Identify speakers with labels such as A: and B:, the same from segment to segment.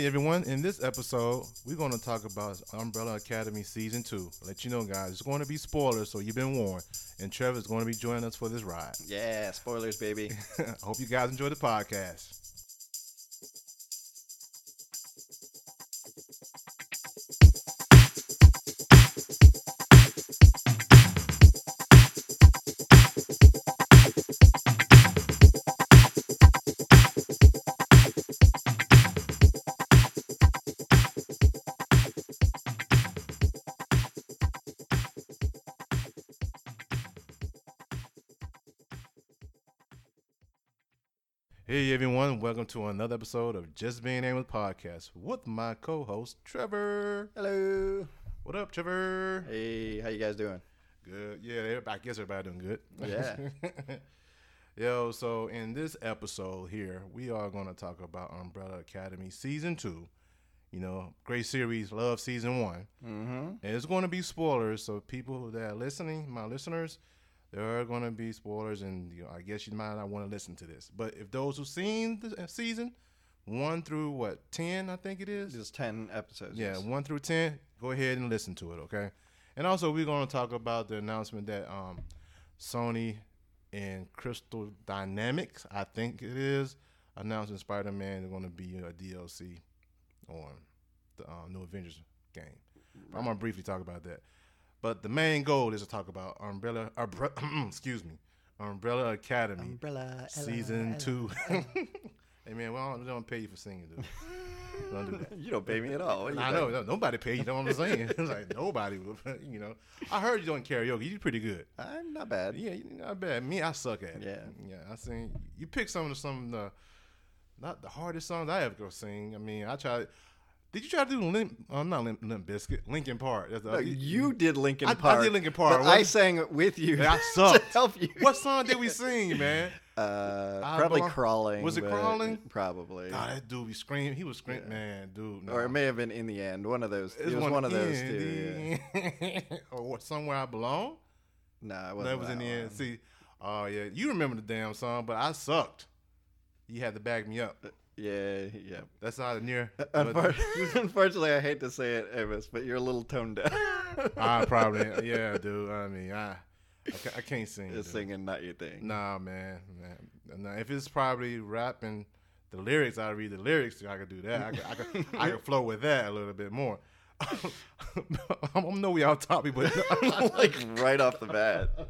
A: Hey everyone, in this episode, we're going to talk about Umbrella Academy Season 2. Let you know, guys, it's going to be spoilers, so you've been warned. And Trevor's going to be joining us for this ride.
B: Yeah, spoilers, baby.
A: I hope you guys enjoy the podcast. Welcome to another episode of Just Being Amos Podcast with my co-host Trevor.
B: Hello.
A: What up, Trevor?
B: Hey, how you guys doing?
A: Good. Yeah, I guess everybody doing good.
B: Yeah.
A: Yo, so in this episode here, we are going to talk about Umbrella Academy Season 2. You know, great series, love Season 1.
B: Mm-hmm.
A: And it's going to be spoilers, so people that are listening, my listeners, there are going to be spoilers, and you know, I guess you might not want to listen to this. But if those who've seen the uh, season, 1 through what, 10, I think it is?
B: Just ten episodes.
A: Yeah,
B: yes.
A: one through ten. Go ahead and listen to it, okay? And also, we're going to talk about the announcement that um, Sony and Crystal Dynamics, I think it is, announcing Spider-Man is going to be a DLC on the um, new Avengers game. I'm going to briefly talk about that. But the main goal is to talk about Umbrella. Umbre- mm, excuse me, Umbrella Academy
B: Umbrella
A: season two. hey man, we don't, we don't pay you for singing, dude. don't do that.
B: you don't pay me at all. What do you
A: I know no, nobody paid you. Know what I'm saying? it's like nobody, would, you know. I heard you doing karaoke. You do pretty good.
B: I'm not bad.
A: Yeah, you not bad. Me, I suck at it.
B: Yeah.
A: yeah. I sing. You pick some of the some of the not the hardest songs I ever go sing. I mean, I tried. Did you try to do Limp? Uh, not Limp, Limp Bizkit. Linkin Park. That's the-
B: No, you did Linkin
A: I- I
B: Park.
A: did Linkin Park.
B: But I sang it with you.
A: Yeah, I
B: to
A: sucked.
B: help you.
A: What song did we sing, man?
B: Uh, probably
A: belong-
B: crawling.
A: Was it Crawling?
B: Probably.
A: God, that dude be screaming. He was screaming, man, dude. No.
B: Or it may have been in the end. One of those. It was one, of those two. Yeah.
A: or? Somewhere I belong.
B: Nah, it wasn't
A: That was in the end. See, oh yeah, you remember the damn song, but I sucked. You had to back me up.
B: Yeah, yeah.
A: That's not near.
B: Uh, unfor- Unfortunately, I hate to say it, Amos, but you're a little toned down.
A: I probably, yeah, dude. I mean, I, I, I can't sing.
B: Is singing not your thing.
A: Nah, man, man. Nah, uh, if it's probably rapping the lyrics, I read the lyrics. I could do that. I could, I could, I could flow with that a little bit more. I know we off topic, but I'm
B: like right off the bat.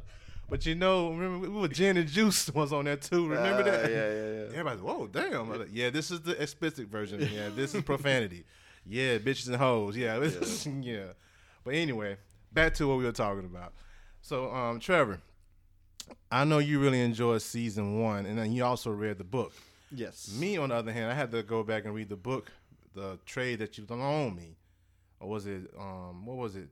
A: But you know, remember we were gin and juice was on there too. Remember
B: Uh,
A: that?
B: Yeah, yeah, yeah.
A: Everybody's whoa, damn. Like, yeah, this is the explicit version. Yeah, this is profanity. yeah, bitches and hoes. Yeah, this- yeah. But anyway, back to what we were talking about. So, um, Trevor, I know you really enjoyed season one, and then you also read the book.
B: Yes.
A: Me, on the other hand, I had to go back and read the book, the trade that you loaned me, or was it? Um, what was it?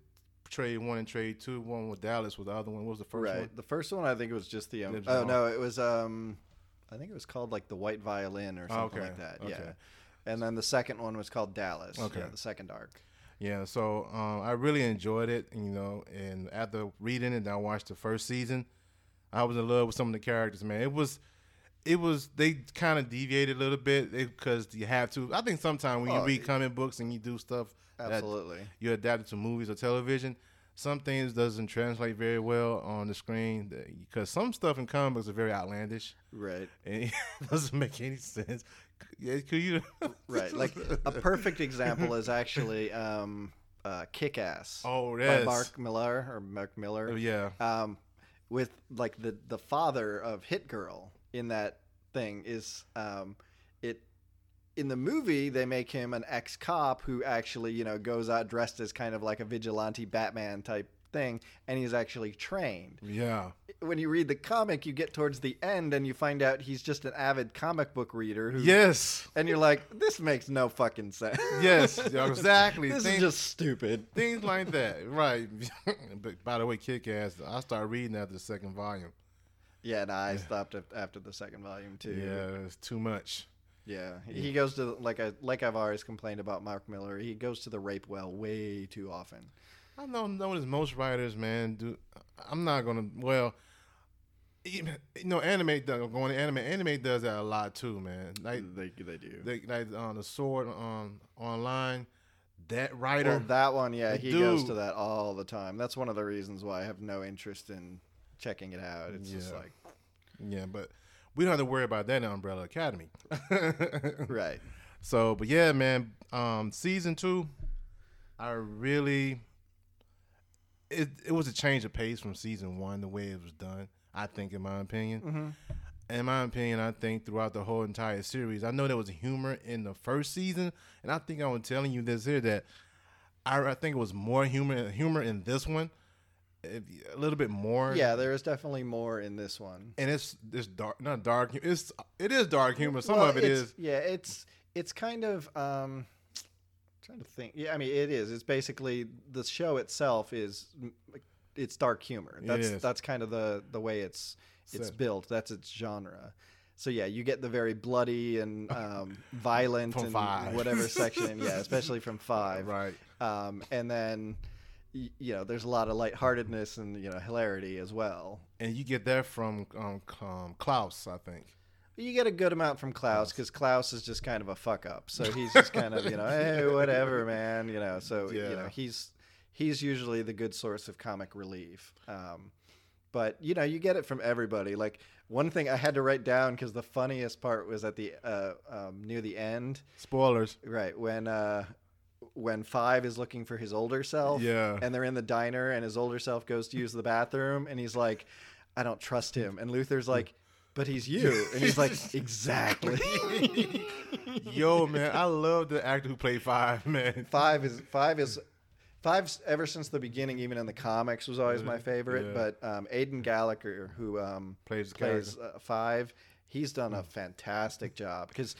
A: Trade one and trade two. One with Dallas, with the other one. What was the first
B: right.
A: one?
B: The first one I think it was just the um, oh no, it was um I think it was called like the White Violin or something
A: Okay,
B: like that.
A: okay.
B: Yeah. And then the second one was called Dallas.
A: Okay.
B: Yeah, the second arc.
A: Yeah, so um, I really enjoyed it, you know. And after reading it, and I watched the first season. I was in love with some of the characters, man. It was, it was. They kind of deviated a little bit because you have to. I think sometimes when you
B: Oh,
A: read comic books and you do stuff
B: Absolutely.
A: you adapt it to movies or television, some things doesn't translate very well on the screen because some stuff in comic books are very outlandish
B: Right.
A: and it doesn't make any sense. Yeah, could you?
B: Right. Like a perfect example is actually um uh Kick Ass
A: Oh, yes. by.
B: Mark Millar or Mark Miller.
A: Oh, yeah.
B: um, with like the the father of Hit Girl in that thing is um, it in the movie they make him an ex cop who actually you know goes out dressed as kind of like a vigilante Batman type thing, and he's actually trained.
A: Yeah.
B: When you read the comic, you get towards the end and you find out he's just an avid comic book reader. Who,
A: Yes.
B: And you're like, this makes no fucking sense.
A: Yes, exactly.
B: this
A: Things-
B: is just stupid.
A: Things like that, right? but by the way, Kick Ass, I started reading after the second volume.
B: Yeah, no, I stopped after the second volume too.
A: Yeah, it's too much.
B: Yeah, he goes to like I like I've always complained about Mark Millar. He goes to the rape well way too often.
A: I know notice most writers, man. Do I'm not gonna. Well, even, you know, anime does going to anime. Anime does that a lot too, man. Like
B: They they do.
A: they, like on the Sword Art Online, that writer.
B: Well, that one, yeah,
A: The
B: he goes to that all the time. That's one of the reasons why I have no interest in checking it out. It's just like,
A: yeah, but we don't have to worry about that in Umbrella Academy.
B: right.
A: So, but yeah, man, um, season two, I really, it it was a change of pace from season one, the way it was done. I think, in my opinion,
B: Mm-hmm.
A: in my opinion, I think throughout the whole entire series, I know there was humor in the first season, and I think I was telling you this here that I, I think it was more humor humor in this one, a little bit more.
B: Yeah, there is definitely more in this one.
A: and it's it's dark, not dark. It's it is dark humor. Some
B: Well,
A: of
B: it's- Yeah, it's it's kind of um trying to think. Yeah, I mean it is. It's basically the show itself is it's dark humor.
A: It
B: That's
A: is.
B: that's kind of the the way it's it's built. That's its genre. So yeah, you get the very bloody and um, violent
A: From
B: and
A: five.
B: whatever section. Yeah, especially from five.
A: Right.
B: Um, and then you know there's a lot of lightheartedness and you know hilarity as well.
A: And you get that from um, um, Klaus, I think.
B: You get a good amount from Klaus because Klaus is just kind of a fuck up. So he's just kind of you know, hey, whatever, man. You know, so you know he's he's usually the good source of comic relief. Um, but you know, you get it from everybody. Like one thing I had to write down because the funniest part was at the uh, um, near the end,
A: Spoilers.
B: right when uh, when Five is looking for his older self.
A: Yeah.
B: and they're in the diner and his older self goes to use the bathroom and he's like i don't trust him and luther's like but he's you and he's like exactly
A: Yo, man, I love the actor who played Five, man.
B: five is five is five's ever since the beginning even in the comics was always my favorite
A: Yeah.
B: but um, Aidan Gallagher who um,
A: Plays
B: plays uh, five he's done a fantastic job because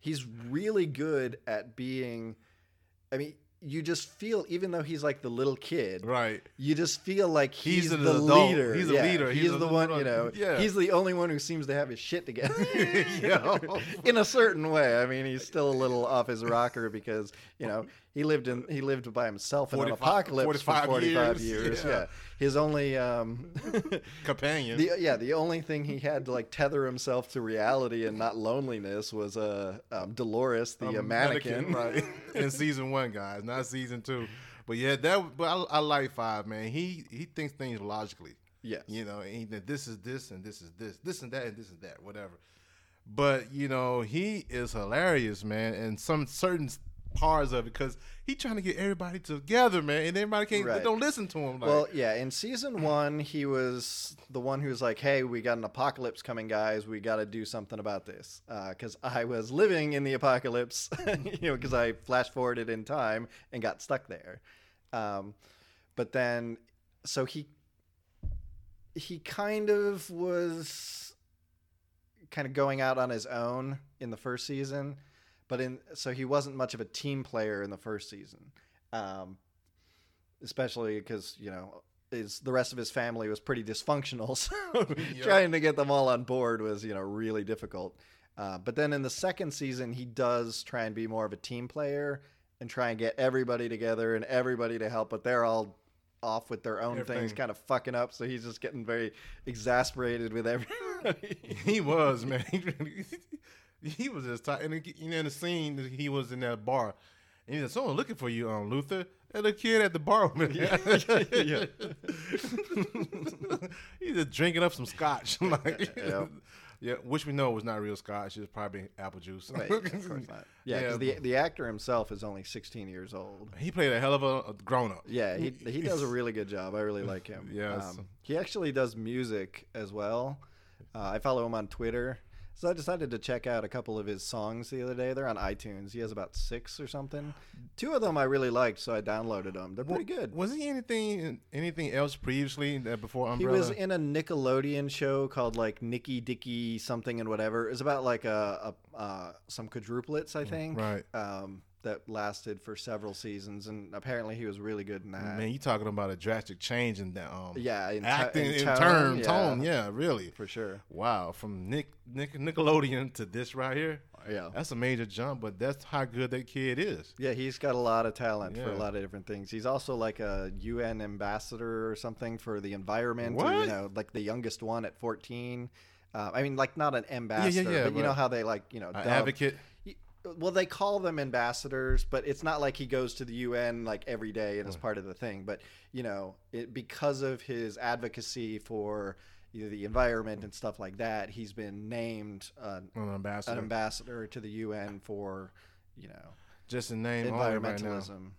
B: he's really good at being i mean you just feel even though he's like the little kid
A: Right.
B: you just feel like he's,
A: He's
B: the
A: adult.
B: leader.
A: He's a
B: Yeah,
A: leader.
B: He's,
A: He's
B: the one, you know.
A: yeah.
B: He's the only one who seems to have his shit together.
A: Yo.
B: In a certain way. I mean, he's still a little off his rocker because you know he lived in he lived by himself in an apocalypse
A: 45
B: for forty five
A: years,
B: years.
A: yeah.
B: Yeah. His only um,
A: Companion.
B: the yeah the only thing he had to like tether himself to reality and not loneliness was uh, um, Dolores the
A: Um,
B: uh, mannequin.
A: right? In season one, guys, not season two. But yeah, that. But I, I like Five, man. He he thinks things logically.
B: Yes.
A: You know, and he, this is this and this is this, this and that and this is that, whatever. But you know, he is hilarious, man, and some certain parts of it because he trying to get everybody together, man, and everybody can't they
B: Right.
A: don't listen to him. Like,
B: Well, yeah, in season one, he was the one who was like, "Hey, we got an apocalypse coming, guys. We got to do something about this." Because I was living in the apocalypse, you know, because I flash forwarded in time and got stuck there. Um, but then, so he he kind of was kind of going out on his own in the first season, but in so he wasn't much of a team player in the first season. Um, especially because you know his the rest of his family was pretty dysfunctional, so
A: Yeah.
B: trying to get them all on board was you know really difficult. Uh, but then in the second season, he does try and be more of a team player and try and get everybody together and everybody to help, but they're all off with their own things, kind of fucking up. So he's just getting very exasperated with everybody.
A: he was man. he was just tight. And you know, in the scene, he was in that bar, and he said, "Someone looking for you, um, Luther." And the kid at the bar, man.
B: Yeah.
A: He's just drinking up some scotch, like,
B: Yeah.
A: yeah, which we know was not real scotch. It was probably apple juice.
B: Right, of course not. Yeah, because the the actor himself is only 16 years old.
A: he played a hell of a, a grown up.
B: Yeah, he he does a really good job. I really like him.
A: Yes.
B: Um, he actually does music as well. Uh, I follow him on Twitter. So I decided to check out a couple of his songs the other day. They're on iTunes. He has about six or something. Two of them I really liked, so I downloaded them. They're pretty good.
A: Was he anything anything else previously that before
B: He was in a Nickelodeon show called like Nicky Dicky something and whatever. It was about like a, a uh, some quadruplets, I think.
A: Right.
B: Um, that lasted for several seasons, and apparently he was really good in that.
A: Man, you talking about a drastic change in that um
B: yeah, in,
A: acting
B: in
A: in
B: tone,
A: term
B: yeah,
A: tone. Yeah, really.
B: for sure.
A: Wow, from Nick, Nick Nickelodeon to this right here,
B: Yeah.
A: that's a major jump. But that's how good that kid is.
B: Yeah, he's got a lot of talent for a lot of different things. He's also like a UN ambassador or something for the environment. Or,
A: What?
B: you know, like the youngest one at 14. Uh, I mean, like not an ambassador,
A: yeah,
B: but you know how they like, you know, dub-
A: advocate.
B: Well, they call them ambassadors, but it's not like he goes to the UN like every day and is part of the thing. But you know, it, because of his advocacy for you know, the environment and stuff like that, he's been named uh,
A: An ambassador.
B: an ambassador to the UN for you know
A: Just a name only right
B: environmentalism.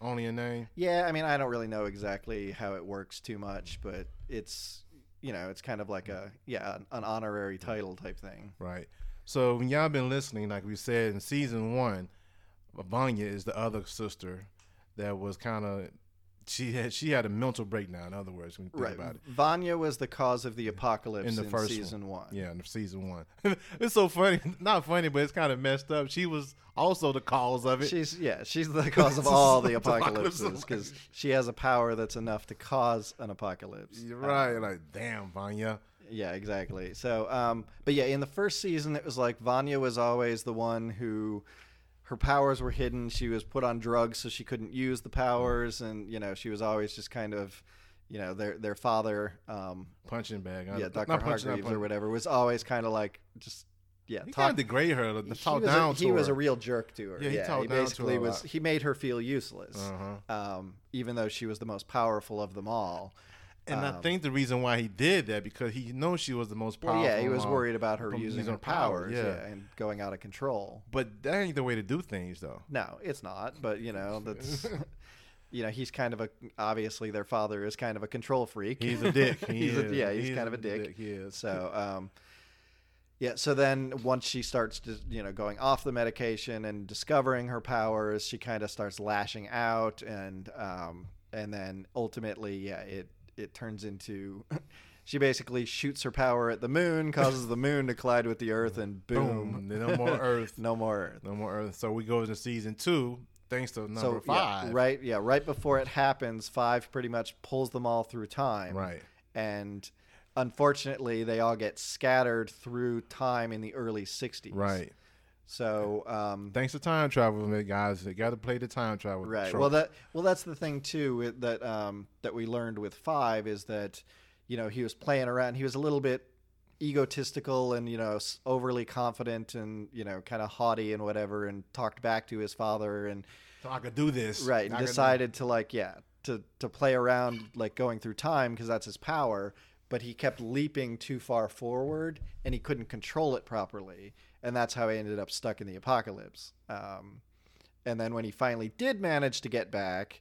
A: Only a name.
B: Yeah, I mean, I don't really know exactly how it works too much, but it's you know, it's kind of like a yeah, an, an honorary title type thing.
A: Right. So when y'all been listening, like we said in season one, Vanya is the other sister that was kind of she had she had a mental breakdown. In other words, when you think
B: Right.
A: about it.
B: Vanya was the cause of the apocalypse
A: In
B: in,
A: the first
B: season one.
A: Yeah, in season one. it's so funny. Not funny, but it's kind of messed up. She was also the cause of it.
B: She's yeah, she's the cause of all the apocalypses because she has a power that's enough to cause an apocalypse.
A: You're right. like, damn, Vanya.
B: Yeah, exactly. So, um, but yeah, in the first season, it was like Vanya was always the one who her powers were hidden. She was put on drugs, so she couldn't use the powers, and you know, she was always just kind of, you know, their their father, um,
A: Punching bag.
B: yeah, Doctor Hargreeves or whatever, was always kind of like just yeah,
A: He
B: talk.
A: kind of degrade her.
B: He
A: talk down
B: a, he was a real jerk to her.
A: Yeah, he
B: Yeah, he basically
A: her
B: was. He made her feel useless,
A: Uh-huh.
B: um, even though she was the most powerful of them all.
A: And I
B: Um,
A: think the reason why he did that because he knows she was the most
B: Well,
A: powerful.
B: yeah, he was
A: um,
B: worried about her using
A: using
B: her
A: power,
B: powers,
A: yeah.
B: yeah, and going out of control.
A: But that ain't the way to do things, though.
B: No, it's not. But you know, that's you know, he's kind of a obviously their father is kind of a control freak.
A: He's a dick. He
B: he's a, yeah, he's,
A: He
B: kind of a dick.
A: He is.
B: So, um, yeah. So then, once she starts to, you know, going off the medication and discovering her powers, she kind of starts lashing out, and um, and then ultimately, yeah, it it turns into. She basically shoots her power at the moon, causes the moon to collide with the Earth, and boom,
A: Boom. No more Earth.
B: no more Earth.
A: No more Earth. So we go into season two, thanks to number
B: so
A: five.
B: Yeah, right, yeah, right before it happens, five pretty much pulls them all through time.
A: Right.
B: And unfortunately, they all get scattered through time in the early '60s.
A: Right.
B: So, um,
A: Thanks to time travel, guys. They got to play the time travel.
B: right. Well, that well, that's the thing too that um, that we learned with five is that you know he was playing around. He was a little bit egotistical and you know overly confident and you know kind of haughty and whatever, and talked back to his father and
A: so I could do this.
B: right and
A: could-
B: decided to like yeah to to play around like going through time because that's his power but he kept leaping too far forward and he couldn't control it properly and that's how he ended up stuck in the apocalypse um, and then when he finally did manage to get back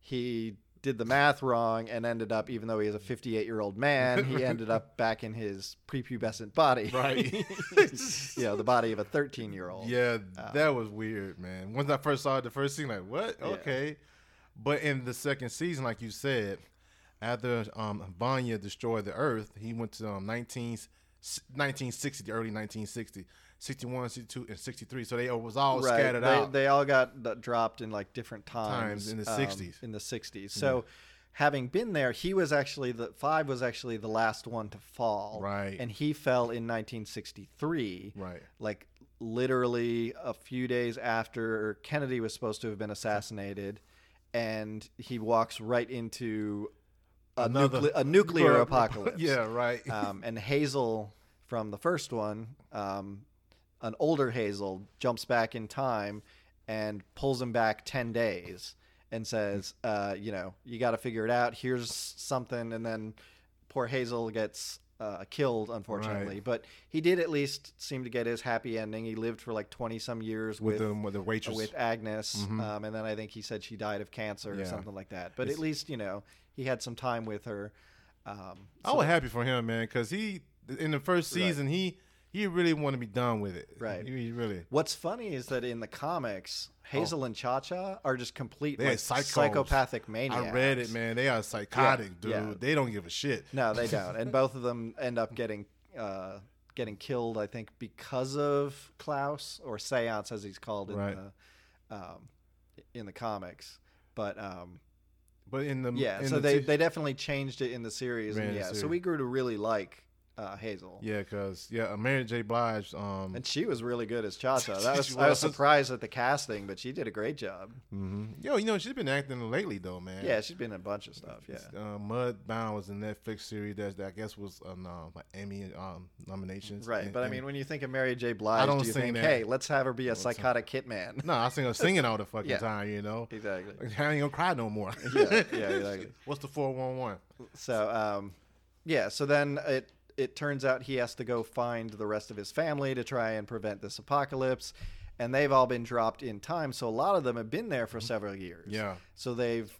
B: he did the math wrong and ended up even though he is a 58 year old man he ended up back in his prepubescent body
A: Right.
B: you know the body of a 13 year old
A: Yeah, that was weird, man. Once I first saw it, the first scene, like, what?
B: Yeah.
A: Okay. But in the second season, like you said, after um, Vanya destroyed the Earth, he went to um, 19, 1960, the early 1960, 61, 62, and 63. So they was all scattered
B: they,
A: out.
B: They all got dropped in like different times,
A: Times in the
B: um,
A: 60s.
B: In the 60s. So, having been there, he was actually the five was actually the last one to fall.
A: Right.
B: And he fell in 1963.
A: right.
B: Like literally a few days after Kennedy was supposed to have been assassinated, and he walks right into a,
A: Another-
B: nucle- a nuclear apocalypse.
A: Yeah, right.
B: um, and Hazel from the first one, um, an older Hazel, jumps back in time and pulls him back 10 days and says, uh, you know, you got to figure it out. Here's something. And then poor Hazel gets uh, killed, unfortunately.
A: Right.
B: But he did at least seem to get his happy ending. He lived for like 20 some years
A: with,
B: with.
A: with the waitress.
B: with Agnes,
A: Mhm.
B: um, and then I think he said she died of cancer or something like that. But
A: It's-
B: at least you know he had some time with her. Um,
A: I was happy for him, man, because he in the first
B: Right.
A: season he he really wanted to be done with it.
B: Right.
A: He, he really.
B: What's funny is that in the comics, Hazel and Cha Cha are just complete like, psychopathic maniacs.
A: I read it, man. They are psychotic, dude.
B: yeah.
A: They don't give a shit.
B: No, they don't, and both of them end up getting uh, getting killed. I think because of Klaus or Seance, as he's called in
A: Right.
B: the um, in the comics. But um,
A: But in the
B: yeah,
A: in
B: so
A: the
B: they,
A: t-
B: they definitely changed it in the series. And
A: the
B: yeah, so we grew to really like uh, Hazel.
A: yeah, because yeah, Mary J. Blige. Um,
B: And she was really good as Cha Cha. That was, I was surprised at the casting, but she did a great job.
A: mhm. Yo, you know she's been acting lately though, man.
B: Yeah, she's been in a bunch of stuff. Yeah.
A: Uh, Mudbound was a Netflix series that, that I guess was um, uh, like Emmy um, nominations.
B: Right,
A: And-
B: but I mean, when you think of Mary J. Blige, I
A: don't
B: do you think,
A: that.
B: hey, let's have her be a psychotic hitman?
A: no, I sing her singing all the fucking
B: Yeah.
A: time. You know,
B: exactly.
A: I ain't gonna cry no more.
B: Yeah, yeah, exactly.
A: What's the four one one?
B: So, um, yeah, so then it it turns out he has to go find the rest of his family to try and prevent this apocalypse, and they've all been dropped in time. So a lot of them have been there for several years.
A: Mm-hmm. Yeah,
B: So they've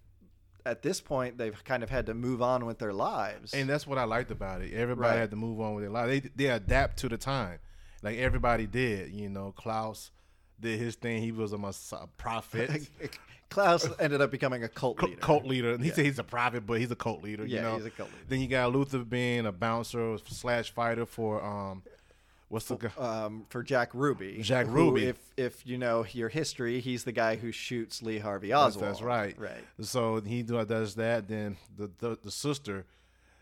B: at this point they've kind of had to move on with their lives.
A: and that's what I liked about it. Everybody
B: Right.
A: had to move on with their life. They they adapt to the time, like everybody did. You know, Klaus did his thing. He was a, a prophet.
B: Klaus ended up becoming a cult
A: cu-
B: leader.
A: cult leader. And He
B: Yeah.
A: said he's a prophet, but he's a cult leader.
B: Yeah,
A: you know?
B: he's a cult leader.
A: Then you got Luther being a bouncer slash fighter for um, what's the
B: um, for Jack Ruby.
A: Jack Ruby.
B: If if you know your history, he's the guy who shoots Lee Harvey Oswald.
A: that's right.
B: Right.
A: So he does that. Then the, the the sister,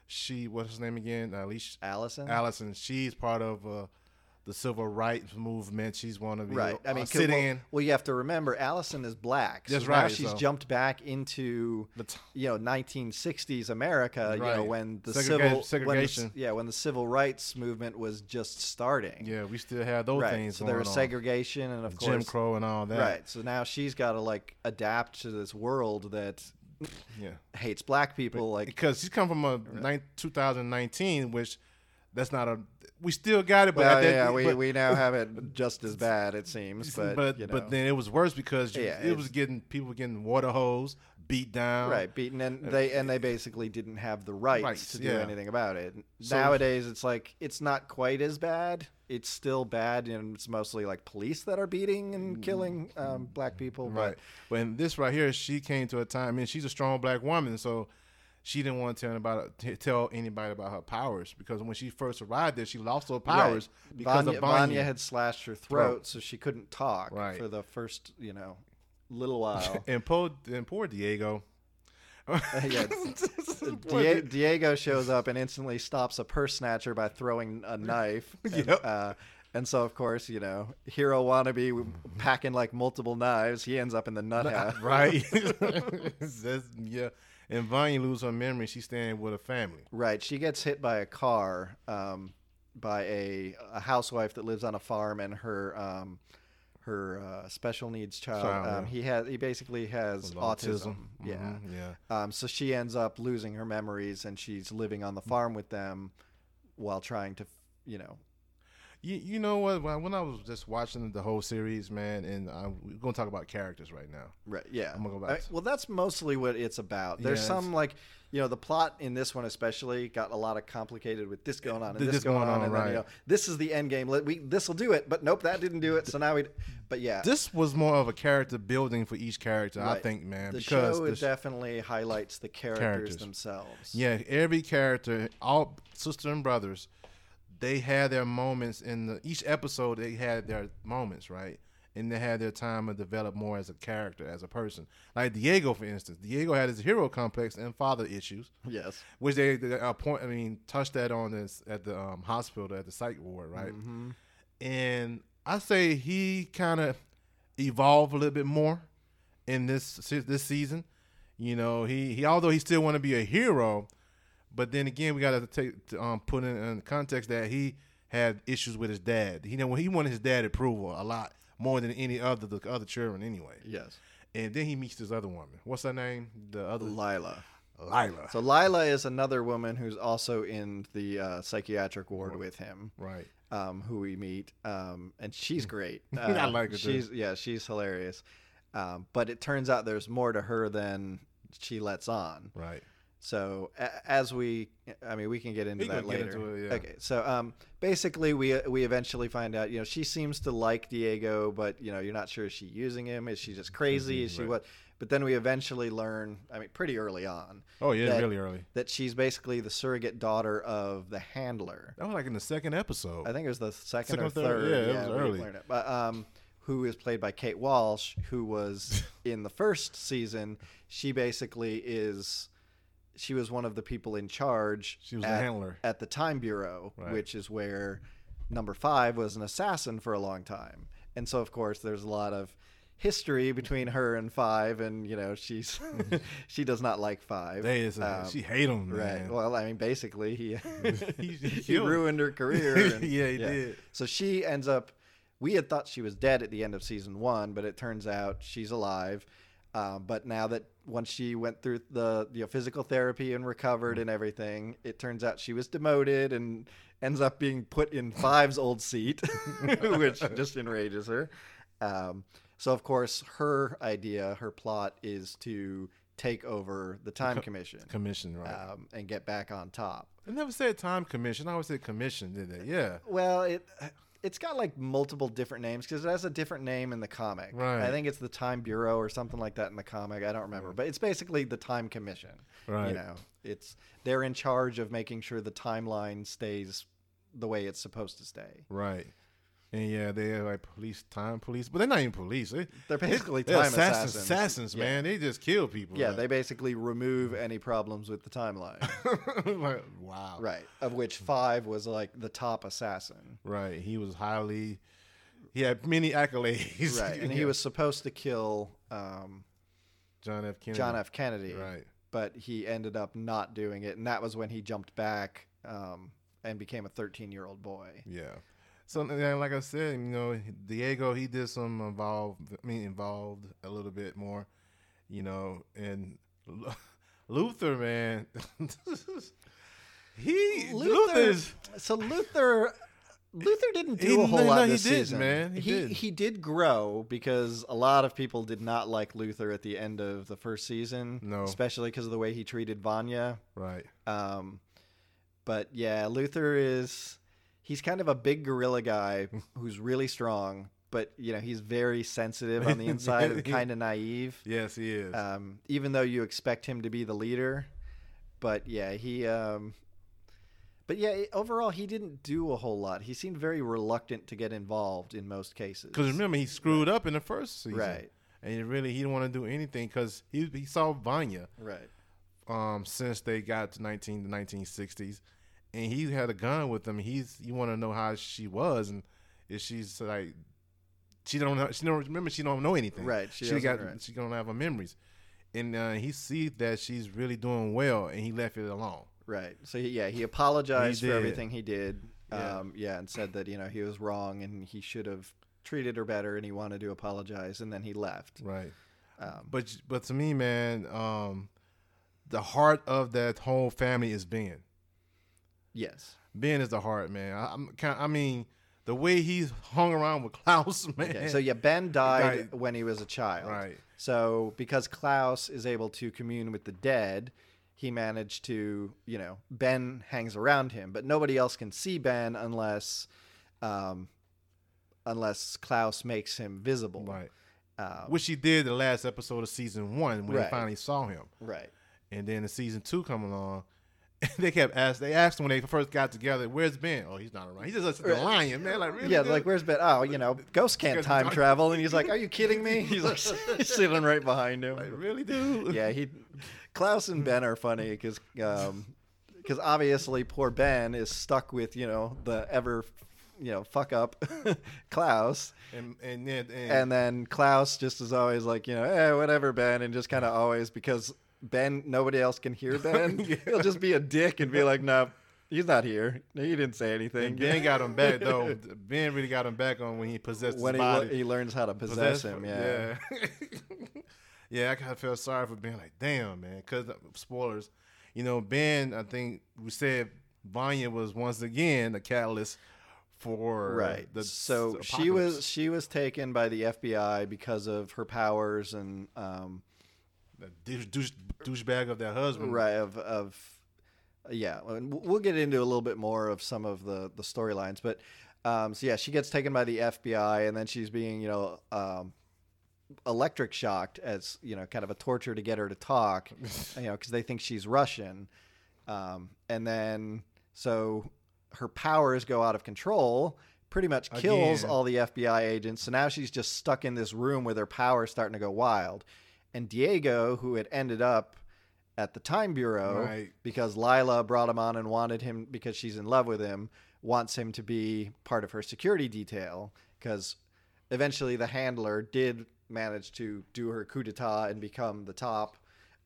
A: she what's his name again? Uh, Alicia
B: Allison.
A: Allison. She's part of uh, the civil rights movement. She's one of the
B: Right. I
A: uh,
B: mean,
A: sit
B: well,
A: in
B: well, you have to remember, Allison is black. So
A: That's
B: now
A: right,
B: she's
A: so-
B: jumped back into
A: the
B: you know 1960s America. Right. You know when the
A: Segrega-
B: civil when the,
A: segregation.
B: yeah when the civil rights movement was just starting.
A: yeah. We still had those
B: right.
A: things.
B: So there was
A: on.
B: segregation, and of
A: Jim
B: course, Jim
A: Crow and all that.
B: right. So now she's got to like adapt to this world that
A: Yeah.
B: hates black people. Like
A: because she's come from a nine, 2019, which that's not a. We still got it, but
B: well,
A: that-
B: yeah, we,
A: but,
B: we now have it just as bad, it seems. But
A: but
B: you know,
A: but then it was worse because you-
B: Yeah,
A: it was getting people were getting water hose beat down.
B: right, beaten, and they and they basically didn't have the rights,
A: Rights,
B: to do
A: yeah.
B: anything about it.
A: So-
B: Nowadays, it's like it's not quite as bad. It's still bad, and it's mostly like police that are beating and killing um, black people.
A: Right. But in this right here, she came to a time. Mean, she's a strong black woman, so she didn't want to tell anybody, tell anybody about her powers because when she first arrived there, she lost her powers
B: right.
A: because
B: Vanya,
A: Vanya.
B: Vanya had slashed her throat,
A: Throat.
B: so she couldn't talk
A: Right.
B: for the first, you know, little while.
A: and poor and poor Diego.
B: yeah, Die- Diego shows up and instantly stops a purse snatcher by throwing a knife. And,
A: Yep.
B: uh, and so, of course, you know, hero wannabe packing like multiple knives. He ends up in the nut house.
A: right. Yeah. And Vanya lose her memory. She's staying with her family.
B: Right. She gets hit by a car um, by a, a housewife that lives on a farm, and her um, her uh, special needs child.
A: Child,
B: um,
A: yeah.
B: He has he basically has
A: With
B: autism. Yeah.
A: Mhm, yeah.
B: Um, so she ends up losing her memories, and she's living on the farm with them while trying to, you know,
A: You, you know what? When when I was just watching the whole series, man, and I, we're gonna talk about characters right now.
B: Right. Yeah.
A: I'm gonna go back.
B: well, that's mostly what it's about. There's
A: Yeah,
B: some like, you know, the plot in this one especially got a lot of complicated with this going on and this,
A: this
B: going
A: going
B: on, and then you know, this is the end game. Let we this will do it, but nope, that didn't do it. So now we, but yeah,
A: This was more of a character building for each character, I think, man,
B: the
A: because
B: show
A: the sh-
B: definitely highlights the characters,
A: Characters.
B: themselves.
A: yeah, every character, all sister and brothers, they had their moments in the each episode. They had their moments, right? And they had their time to develop more as a character, as a person. Like Diego, for instance, Diego had his hero complex and father issues.
B: Yes.
A: which they, they uh, point. I mean, touched that on this at the um, hospital at the psych ward, right?
B: hmm
A: And I say he kind of evolved a little bit more in this this season. You know, he he although he still want to be a hero, but then again, we got to take to, um put in, in context that he had issues with his dad. He know he wanted his dad approval a lot more than any other the other children anyway.
B: Yes.
A: And then he meets this other woman. What's her name? The other
B: Lila.
A: Lila.
B: So Lila is another woman who's also in the uh, psychiatric ward with him.
A: right.
B: um, who we meet, um, and she's great.
A: I
B: Uh,
A: like her, too.
B: She's yeah, she's hilarious. Um, but it turns out there's more to her than she lets on.
A: Right.
B: So a- as we, I mean, we can get into
A: We
B: that later.
A: into it, yeah.
B: Okay. So um, basically, we we eventually find out. You know, she seems to like Diego, but you know, you're not sure is she using him? Is she just crazy? Is she
A: Right.
B: what? But then we eventually learn. I mean, pretty early on
A: Oh yeah,
B: That-
A: really early.
B: that she's basically the surrogate daughter of the handler.
A: That was like in the second episode.
B: I think it was the second,
A: Second
B: or
A: third,
B: third.
A: yeah, it was early.
B: it. But um, who is played by Kate Walsh, who was in the first season. She basically is. She was one of the people in charge.
A: She was the
B: at,
A: handler.
B: at the Time Bureau,
A: Right.
B: which is where number five was an assassin for a long time. And so, of course, there's a lot of history between her and five, and you know, she's she does not like five.
A: They is,
B: Um,
A: she hate him,
B: Right. Well, I mean, basically, he
A: He- he
B: he,
A: killed her.
B: ruined her career. and-
A: Yeah, he did.
B: So she ends up. We had thought she was dead at the end of season one, but it turns out she's alive. Um, but now that once she went through the you know, physical therapy and recovered and everything, it turns out she was demoted and ends up being put in Five's old seat, which just enrages her. Um, so of course, her idea, her plot is to take over the Time Commission
A: Commission, right?
B: um, and get back on top.
A: they never said time commission. I always said commission, did they? Yeah.
B: Well, it it's got like multiple different names because it has a different name in the comic.
A: Right.
B: I think it's the Time Bureau or something like that in the comic. I don't remember, but it's basically the Time Commission.
A: Right.
B: You know, it's they're in charge of making sure the timeline stays the way it's supposed to stay.
A: Right. And yeah, they're like police, time police, but they're not even police. They,
B: They're basically
A: they're
B: time
A: assassins.
B: assassins.
A: Assassins,
B: Yeah.
A: man. They just kill people.
B: Yeah,
A: like-
B: they basically remove any problems with the timeline.
A: like, wow.
B: right. Of which five was like the top assassin.
A: Right. He was highly. He had many accolades.
B: Right. And he was supposed to kill um,
A: John F. Kennedy.
B: John F. Kennedy.
A: Right.
B: but he ended up not doing it, and that was when he jumped back um, and became a 13 year old boy.
A: Yeah. So like I said, you know, Diego he did some involved. I mean, involved a little bit more, you know, and Lu- Luther, man, he
B: Luther, so Luther. Luther didn't do
A: He-
B: a whole
A: no,
B: lot
A: no, he
B: this
A: did,
B: season.
A: man. He
B: he
A: did.
B: he did grow because a lot of people did not like Luther at the end of the first season.
A: No.
B: especially because of the way he treated Vanya.
A: right.
B: Um, but yeah, Luther is he's kind of a big gorilla guy who's really strong, but you know he's very sensitive on the inside and kind of naive.
A: Yes, he is.
B: um, even though you expect him to be the leader. But yeah, he. Um, but yeah, overall, he didn't do a whole lot. He seemed very reluctant to get involved in most cases.
A: Because remember, he screwed up in the first season,
B: Right.
A: And he really he didn't want to do anything because he he saw Vanya
B: right,
A: um since they got to 19 the 1960s, and he had a gun with him. He's you want to know how she was and if she's like she don't know she don't remember she don't know anything.
B: Right, she
A: She, got
B: right.
A: she don't have her memories, and uh, he see that she's really doing well, and he left it alone.
B: right. So he, yeah, he apologized
A: He
B: for everything he did.
A: Yeah.
B: Um, yeah, and said that you know he was wrong and he should have treated her better, and he wanted to apologize, and then he left.
A: Right.
B: Um,
A: But but to me, man, um, the heart of that whole family is Ben.
B: Yes.
A: Ben is the heart, man. I, I'm. I mean, the way he's hung around with Klaus, man.
B: Okay, so yeah, Ben died
A: Died.
B: when he was a child.
A: Right.
B: So because Klaus is able to commune with the dead, he managed to, you know, Ben hangs around him, but nobody else can see Ben unless, um, unless Klaus makes him visible.
A: Right.
B: Um,
A: Which he did the last episode of season one when
B: Right.
A: they finally saw him,
B: right.
A: and then in season two come along. They kept ask. They asked him when they first got together, "Where's Ben?" Oh, he's not around. He's just the lion, man. Like really?
B: Yeah,
A: dude?
B: like where's Ben? Oh, you know, Ghost can't time travel, and he's like, "Are you kidding me?" He's like he's sitting right behind him.
A: Like, really, dude?
B: yeah, he Klaus and Ben are funny because because obviously poor Ben is stuck with you know the ever you know fuck up Klaus,
A: And and then and,
B: and then Klaus just is always like you know eh whatever Ben, and just kind of always because Ben nobody else can hear Ben,
A: Yeah.
B: he'll just be a dick and be like no. He's not here. He didn't say anything.
A: and Ben got him back though. Ben really got him back on when he possessed
B: when
A: his
B: he,
A: body.
B: he learns how to possess him. Yeah.
A: Yeah. Yeah, I kind of felt sorry for Ben. Like, damn, man. Because spoilers, you know, Ben. I think we said Vanya was once again the catalyst for
B: right
A: The
B: so
A: s-
B: she was she was taken by the fbi because of her powers and um
A: the douche, douche, douchebag of that husband.
B: right of of yeah and we'll get into a little bit more of some of the the storylines but um so yeah she gets taken by the fbi and then she's being you know um electric shocked as you know kind of a torture to get her to talk you know because they think she's russian um and then so her powers go out of control pretty much kills
A: Again.
B: all the FBI agents. So now she's just stuck in this room with her power starting to go wild. And Diego, who had ended up at the Time Bureau
A: Right.
B: because Lila brought him on and wanted him because she's in love with him, wants him to be part of her security detail because eventually the handler did manage to do her coup d'etat and become the top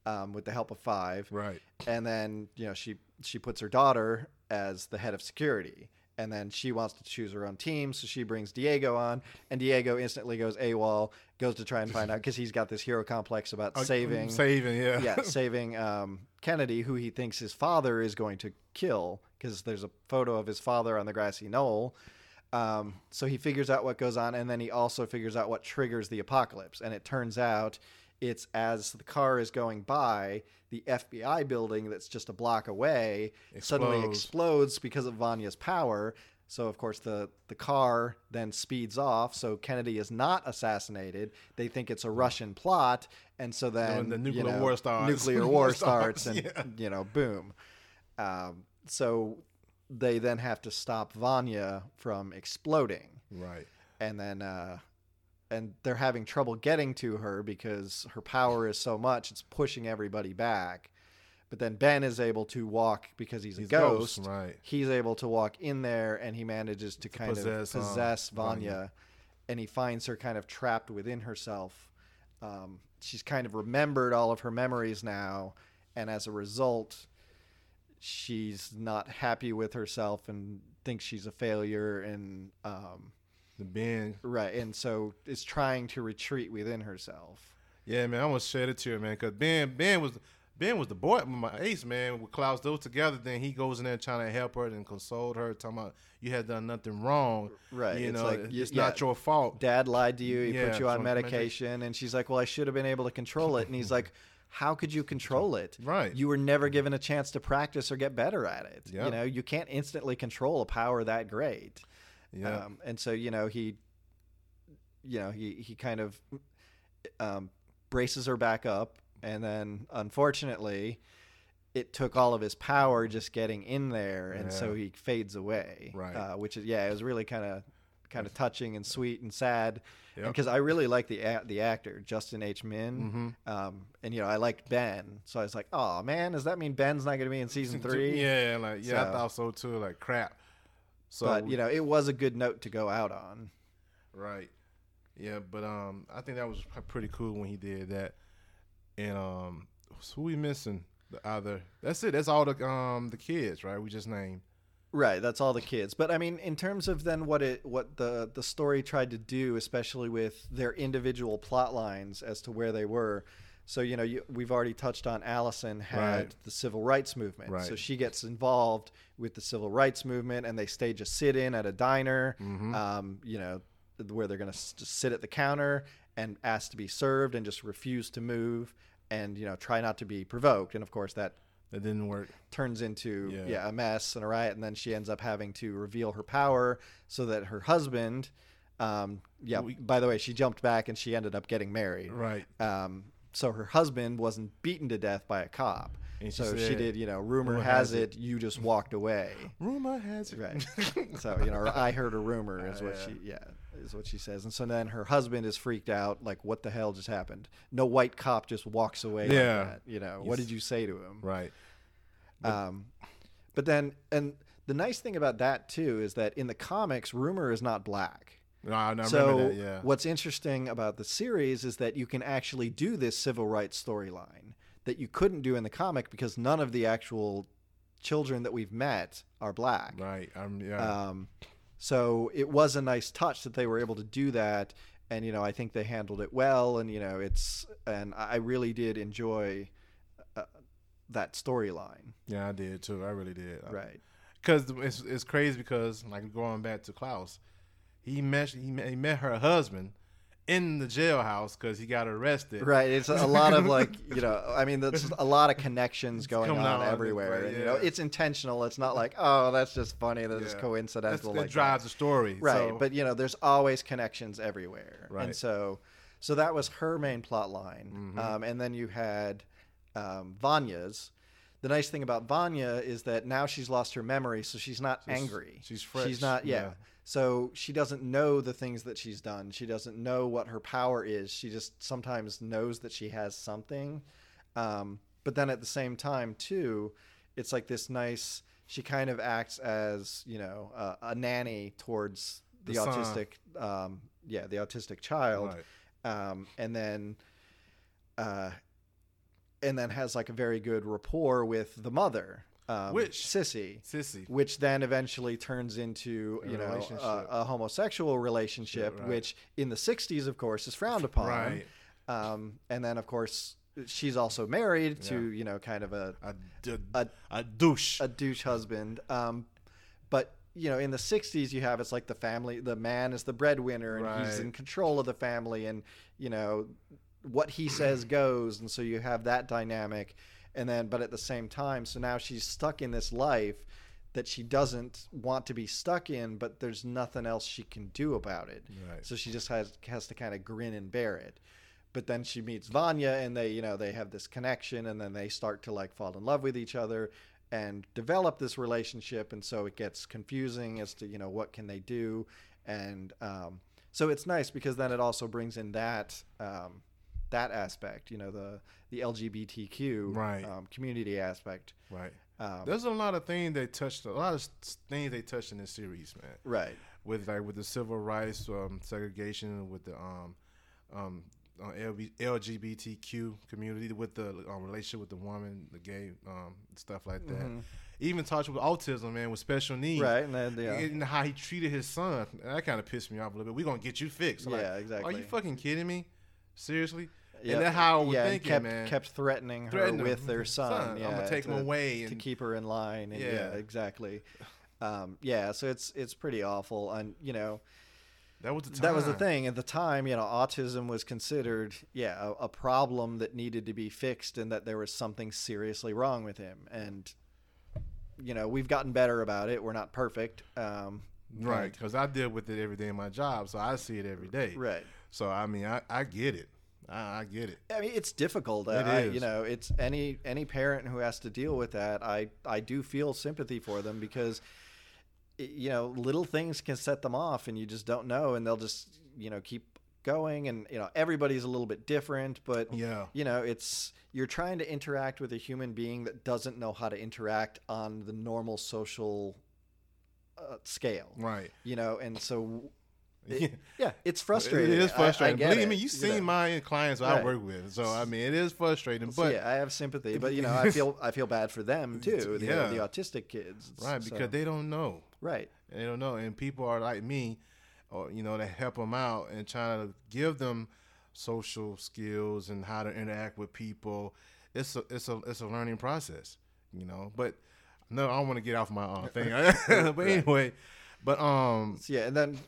B: um, with the help of five
A: Right.
B: and then you know she she puts her daughter as the head of security and then she wants to choose her own team so she brings diego on and diego instantly goes awol goes to try and find out because he's got this hero complex about
A: Uh,
B: saving
A: Saving. Yeah.
B: yeah saving um, kennedy who he thinks his father is going to kill because there's a photo of his father on the grassy knoll um, so he figures out what goes on, and then he also figures out what triggers the apocalypse. And it turns out it's as the car is going by, the FBI building that's just a block away suddenly
A: Explodes.
B: explodes because of Vanya's power. So of course the the car then speeds off. So Kennedy is not assassinated. They think it's a Russian plot, and so then
A: the
B: you
A: nuclear
B: know,
A: war starts.
B: Nuclear war starts,
A: starts,
B: and
A: yeah.
B: you know, boom. Um, so they then have to stop Vanya from exploding,
A: Right.
B: and then uh, and they're having trouble getting to her because her power is so much it's pushing everybody back. But then Ben is able to walk because he's a ghost.
A: ghost, right.
B: He's able to walk in there, and he manages to kind
A: possess,
B: of
A: um,
B: possess Vanya,
A: Vanya.
B: and he finds her kind of trapped within herself. Um, she's kind of remembered all of her memories now, and as a result, she's not happy with herself and thinks she's a failure and um,
A: The Ben.
B: right and so is trying to retreat within herself
A: Yeah, man. I almost shed a tear, man, because Ben, Ben was. Ben was the boy, my ace man. With Klaus, those together, then he goes in there trying to help her and console her, talking about you had done nothing wrong.
B: Right,
A: You
B: it's
A: know,
B: like,
A: it's
B: y-
A: not your fault.
B: dad lied to you he
A: Yeah,
B: put you on
A: from
B: medication and she's like well i should have been able to control it and he's like how could you control it
A: Right.
B: you were never given a chance to practice or get better at it you know you can't instantly control a power that great
A: Yeah.
B: Um, and so you know he, you know he he kind of um, braces her back up, and then unfortunately, it took all of his power just getting in there, and so he fades away.
A: Right.
B: Uh, which is yeah, it was really kind of kind of touching and sweet and sad.
A: Yep.
B: Because I really like the a- the actor Justin H. Min,
A: Mm-hmm.
B: um, and you know I liked Ben, so I was like, oh man, does that mean Ben's not going to be in season three?
A: Yeah, like yeah,
B: So-
A: I thought so too. Like crap. So
B: but you know it was a good note to go out on.
A: Right. Yeah, but um, I think that was pretty cool when he did that. And um, who we missing? The other. That's it. That's all the um the kids, right? We just named.
B: Right, that's all the kids. But I mean, in terms of then what it what the the story tried to do, especially with their individual plot lines as to where they were. So you know, you, we've already touched on Allison had
A: Right.
B: the civil rights movement.
A: Right.
B: So she gets involved with the civil rights movement, and they stage a sit-in at a diner.
A: Mm-hmm.
B: Um, you know, where they're going to just sit at the counter and ask to be served, and just refuse to move, and you know, try not to be provoked. And of course, that
A: That didn't work.
B: turns into yeah.
A: Yeah.
B: a mess and a riot and then she ends up having to reveal her power so that her husband um, yeah
A: We-
B: by the way she jumped back and she ended up getting married
A: Right.
B: um, so her husband wasn't beaten to death by a cop
A: And she
B: so she did you know rumor,
A: "Rumor
B: has
A: has
B: it, you just walked away
A: Rumor has it.
B: right so you know i heard a rumor is what
A: Yeah.
B: she yeah is what she says and so then her husband is freaked out like what the hell just happened no white cop just walks away
A: Yeah.
B: like that you know what did you say to him
A: right.
B: um, but then, and the nice thing about that too is that in the comics, Rumor is not black.
A: No, I, I
B: so
A: that. Yeah.
B: what's interesting about the series is that you can actually do this civil rights storyline that you couldn't do in the comic because none of the actual children that we've met are black.
A: Right. Um, yeah.
B: Um, so it was a nice touch that they were able to do that, and you know I think they handled it well, and you know it's and I really did enjoy uh, that storyline.
A: yeah, I did too. I really did.
B: Right.
A: Because it's it's crazy because like going back to Klaus, he met he met, he met her husband in the jailhouse because he got arrested.
B: Right. It's a lot of like, you know, I mean, there's a lot of connections going on everywhere.
A: right,
B: and, you know, it's intentional. It's not like, oh, that's just funny. That's just
A: Yeah.
B: coincidental.
A: That's,
B: like
A: that drives the story.
B: Right.
A: So-
B: But, you know, there's always connections everywhere.
A: Right.
B: And so, so that was her main plot line.
A: Mm-hmm.
B: Um, and then you had um, Vanya's. the nice thing about Vanya is that now she's lost her memory, so she's not
A: She's-
B: angry.
A: she's fresh,
B: She's not. Yeah.
A: yeah.
B: So she doesn't know the things that she's done. She doesn't know what her power is. She just sometimes knows that she has something. Um, but then at the same time, too, it's like this nice. She kind of acts as you know uh, a nanny towards the,
A: The
B: autistic. Um, yeah, the autistic child
A: Right.
B: um, and then uh, and then has like a very good rapport with the mother, um,
A: Which-
B: Sissy,
A: Sissy.
B: which then eventually turns into
A: A
B: you know a, a homosexual relationship,
A: Right.
B: which in the '60s, of course, is frowned upon.
A: Right.
B: Um, and then, of course, she's also married to you know kind of a
A: A, d-
B: A-
A: a douche.
B: a douche husband. Um, but you know, in the '60s, you have it's like the family. The man is the breadwinner, and he's in control of the family, and you know what he says goes. And so you have that dynamic, and then, but at the same time, so now she's stuck in this life that she doesn't want to be stuck in, but there's nothing else she can do about it.
A: Right.
B: So she just has has to kind of grin and bear it. But then she meets Vanya and they, you know, they have this connection and then they start to like fall in love with each other and develop this relationship and so it gets confusing as to, you know, what can they do and um, so it's nice because then it also brings in that um, that aspect, you know, the the LGBTQ
A: Right.
B: um, community aspect.
A: right.
B: Um,
A: There's a lot of things they touched. A lot of things they touched in this series, man.
B: right.
A: With like with the civil rights, um, segregation, with the um, um, uh, LGBTQ community, with the um, relationship with the woman, the gay, um, stuff like that. Even touched with autism, man, with special needs.
B: Mm-hmm. Right. And then yeah.
A: And how he treated his son. That kind of pissed me off a little bit. We're gonna get you fixed. I'm like,
B: Yeah,
A: Are you fucking kidding me? Seriously?
B: Yeah,
A: And that's how I was
B: yeah,
A: thinking,
B: kept,
A: man.
B: kept threatening her
A: Threatening
B: with
A: him.
B: their son.
A: Son,
B: yeah,
A: I'ma take him
B: to-
A: away
B: to keep her in line. And yeah.
A: Yeah.
B: exactly. Um, yeah, so it's it's pretty awful, and you know
A: that was the time.
B: that was the thing at the time. You know, autism was considered yeah a, a problem that needed to be fixed, and that there was something seriously wrong with him. And you know, we've gotten better about it. We're not perfect. Um,
A: Right, because I deal with it every day in my job, so I see it every day.
B: right.
A: So I mean, I, I get it. I, I get it.
B: I mean, it's difficult.
A: It
B: I,
A: is.
B: You know, it's any any parent who has to deal with that. I I do feel sympathy for them because, you know, little things can set them off, and you just don't know, and they'll just you know keep going, and you know everybody's a little bit different, but
A: Yeah.
B: you know it's you're trying to interact with a human being that doesn't know how to interact on the normal social uh, scale.
A: Right.
B: You know, and so.
A: Yeah.
B: It, yeah, it's frustrating.
A: It is
B: I- I
A: frustrating.
B: get
A: Believe
B: it,
A: me, you've seen
B: know.
A: my clients I work with, so I mean, it is frustrating.
B: So,
A: But
B: yeah, I have sympathy, but you know, I feel I feel bad for them too. The,
A: Yeah.
B: the autistic kids,
A: right,
B: So-
A: because they don't know.
B: right,
A: They don't know, and people are like me, or you know, to help them out and trying to give them social skills and how to interact with people. It's a it's a it's a learning process, you know. But no, I don't want to get off my uh, thing. but
B: Right.
A: anyway, but um,
B: So, yeah, and then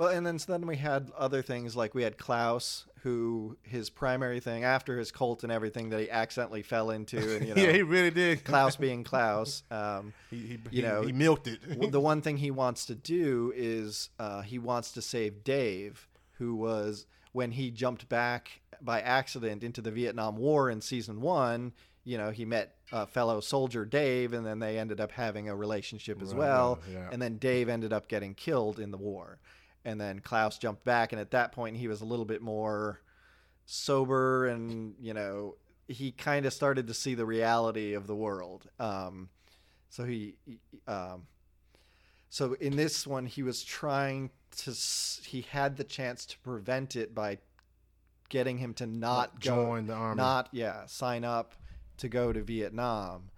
B: well, and then so then we had other things like we had Klaus, who his primary thing after his cult and everything that he accidentally fell into, and you know,
A: yeah, he really did.
B: Klaus being Klaus. Um,
A: he, he,
B: you know,
A: he milked it.
B: the one thing he wants to do is uh, he wants to save Dave, who was when he jumped back by accident into the Vietnam War in season one. You know, he met uh, fellow soldier Dave, and then they ended up having a relationship as
A: Right,
B: well.
A: yeah.
B: And then Dave ended up getting killed in the war, and then Klaus jumped back, and at that point he was a little bit more sober, and you know, he kind of started to see the reality of the world. Um, so he, um, so in this one, he was trying to. He had the chance to prevent it by getting him to not go,
A: join the army.
B: not yeah, sign up to go to Vietnam.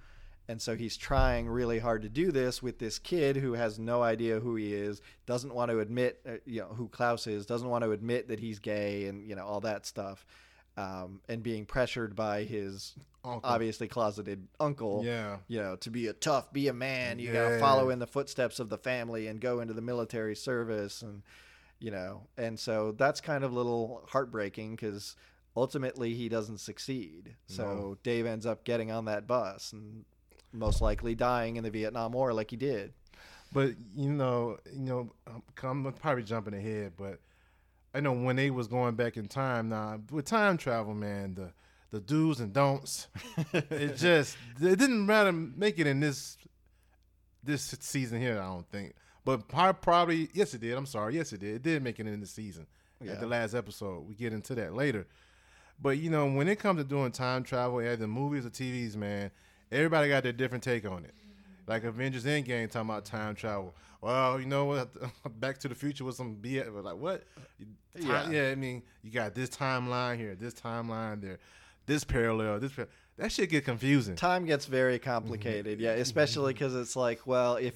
B: And so he's trying really hard to do this with this kid who has no idea who he is, doesn't want to admit, uh, you know, who Klaus is, doesn't want to admit that he's gay, and you know all that stuff, um, and being pressured by his
A: Uncle.
B: obviously closeted uncle
A: Yeah.
B: you know, to be a tough, be a man. You
A: Yeah.
B: gotta follow in the footsteps of the family and go into the military service, and you know, and so that's kind of a little heartbreaking because ultimately he doesn't succeed. So
A: No.
B: Dave ends up getting on that bus and most likely dying in the Vietnam War like he did.
A: But you know, you know, um, I'm probably jumping ahead, but I know when they was going back in time. Now with time travel, man, the the do's and don'ts. it just it didn't matter make it in this this season here. I don't think, but probably yes it did. I'm sorry, yes it did. It did make it in the season
B: Yeah.
A: at the last episode. We get into that later. But you know, when it comes to doing time travel, either movies or TVs, man, everybody got their different take on it. Like Avengers Endgame talking about time travel. Well, you know what? Back to the Future was some BS. Like what?
B: Yeah.
A: Yeah. I mean, you got this timeline here, this timeline there, this parallel, this. Par- that shit get confusing.
B: time gets very complicated mm-hmm. yeah especially because it's like well if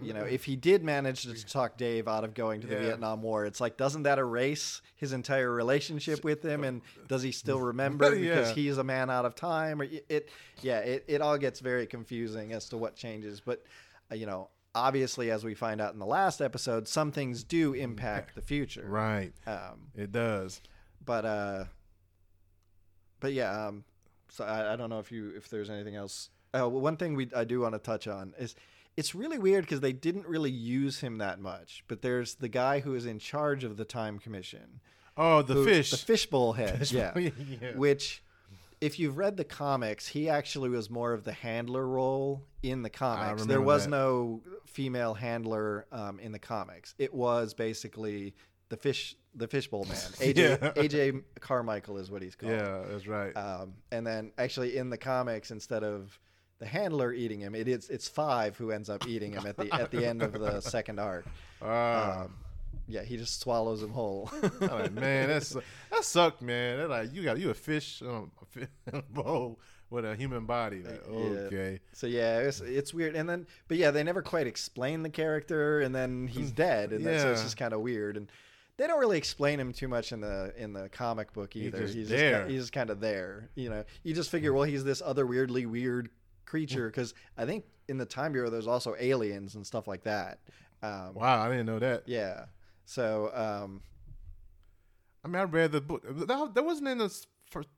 B: you know if he did manage to talk dave out of going to the
A: Yeah.
B: vietnam war it's like doesn't that erase his entire relationship with him and does he still remember because he's a man out of time or it yeah it, it all gets very confusing as to what changes but uh, you know obviously as we find out in the last episode some things do impact the future
A: Right.
B: um,
A: It does.
B: but uh but yeah um so I, I don't know if you if there's anything else uh, one thing we i do want to touch on is it's really weird because they didn't really use him that much but there's the guy who is in charge of the time commission
A: Oh, the
B: who-
A: fish.
B: the fishbowl head
A: Fish-
B: yeah
A: yeah.
B: which if you've read the comics he actually was more of the handler role in the comics there was
A: that.
B: no female handler um, in the comics it was basically the fish the fishbowl man aj
A: Yeah.
B: aj carmichael is what he's called
A: Yeah, that's right.
B: um, and then actually in the comics instead of the handler eating him it is it's five who ends up eating him at the at the end of the second arc
A: Ah.
B: um, yeah he just swallows him whole
A: I'm like, man, that's that sucked, man. Like, you got you a fish um, a bowl with a human body. Like,
B: Yeah.
A: okay,
B: So yeah, it's, it's weird. And then, but yeah, they never quite explain the character, and then he's dead, and that's so it's
A: Mm.
B: Just kind of weird. And they don't really explain him too much in the in the comic book either.
A: just
B: he's
A: there.
B: Just, he's just kind of there. You know, you just figure, well, he's this other weirdly weird creature because I think in the time bureau there's also aliens and stuff like that. Um,
A: wow, I didn't know that.
B: Yeah. So um,
A: I mean, I read the book. That, that wasn't in the first.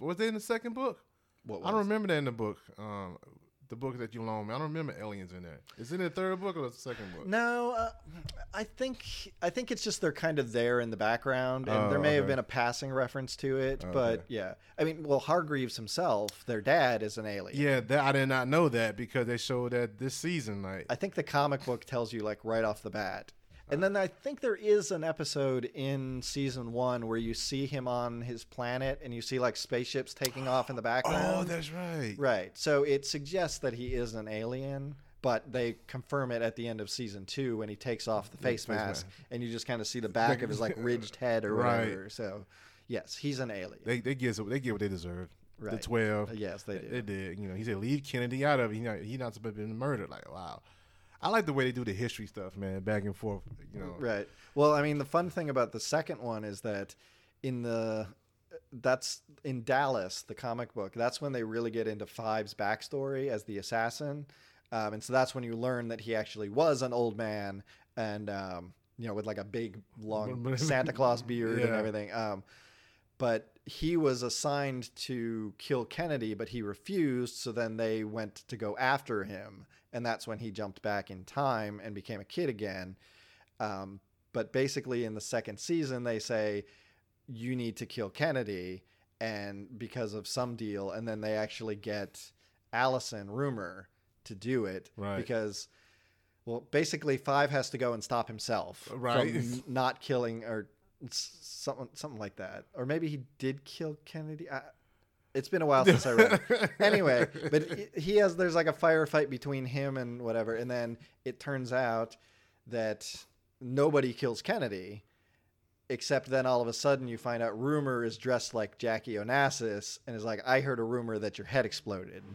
A: Was it in the second book?
B: what
A: I don't remember that in the book. Um, the book that you loaned me. I don't remember aliens in there. Is it in the third book or the second book?
B: No, uh, I think I think it's just they're kind of there in the background, and
A: Oh,
B: there may have been a passing reference to it,
A: Okay.
B: but yeah, I mean, well, Hargreeves himself, their dad, is an alien.
A: Yeah, that, I did not know that because they showed that this season. Like,
B: I think the comic book tells you like right off the bat. And then I think there is an episode in season one where you see him on his planet and you see like spaceships taking off in the oh, background.
A: oh, that's right.
B: Right. So it suggests that he is an alien, but they confirm it at the end of season two when he takes off the face
A: face
B: mask,
A: mask.
B: and you just kind of see the back of his like ridged head or
A: Right.
B: whatever. So, yes, he's an alien.
A: They they get they get what they deserve. The twelve.
B: Yes, they do.
A: They did. You know, he said leave Kennedy out of it. He not he not supposed to be murdered. Like wow, I like the way they do the history stuff, man, back and forth. You know,
B: Right. Well, I mean, the fun thing about the second one is that in the that's in Dallas, the comic book. That's when they really get into Five's backstory as the assassin, um, and so that's when you learn that he actually was an old man and um, you know with like a big long Santa Claus beard and everything. Um, but he was assigned to kill Kennedy, but he refused. So then they went to go after him, and that's when he jumped back in time and became a kid again. Um, but basically, in the second season, they say you need to kill Kennedy, and because of some deal, and then they actually get Allison Rumor to do it
A: Right.
B: because. Well, basically, Five has to go and stop himself
A: Right.
B: from not killing or something, something like that. Or maybe he did kill Kennedy. I, it's been a while since I read. it. Anyway, but he- he has there's like a firefight between him and whatever, and then it turns out that nobody kills Kennedy, except then all of a sudden you find out rumor is dressed like Jackie Onassis and is like, I heard a rumor that your head exploded.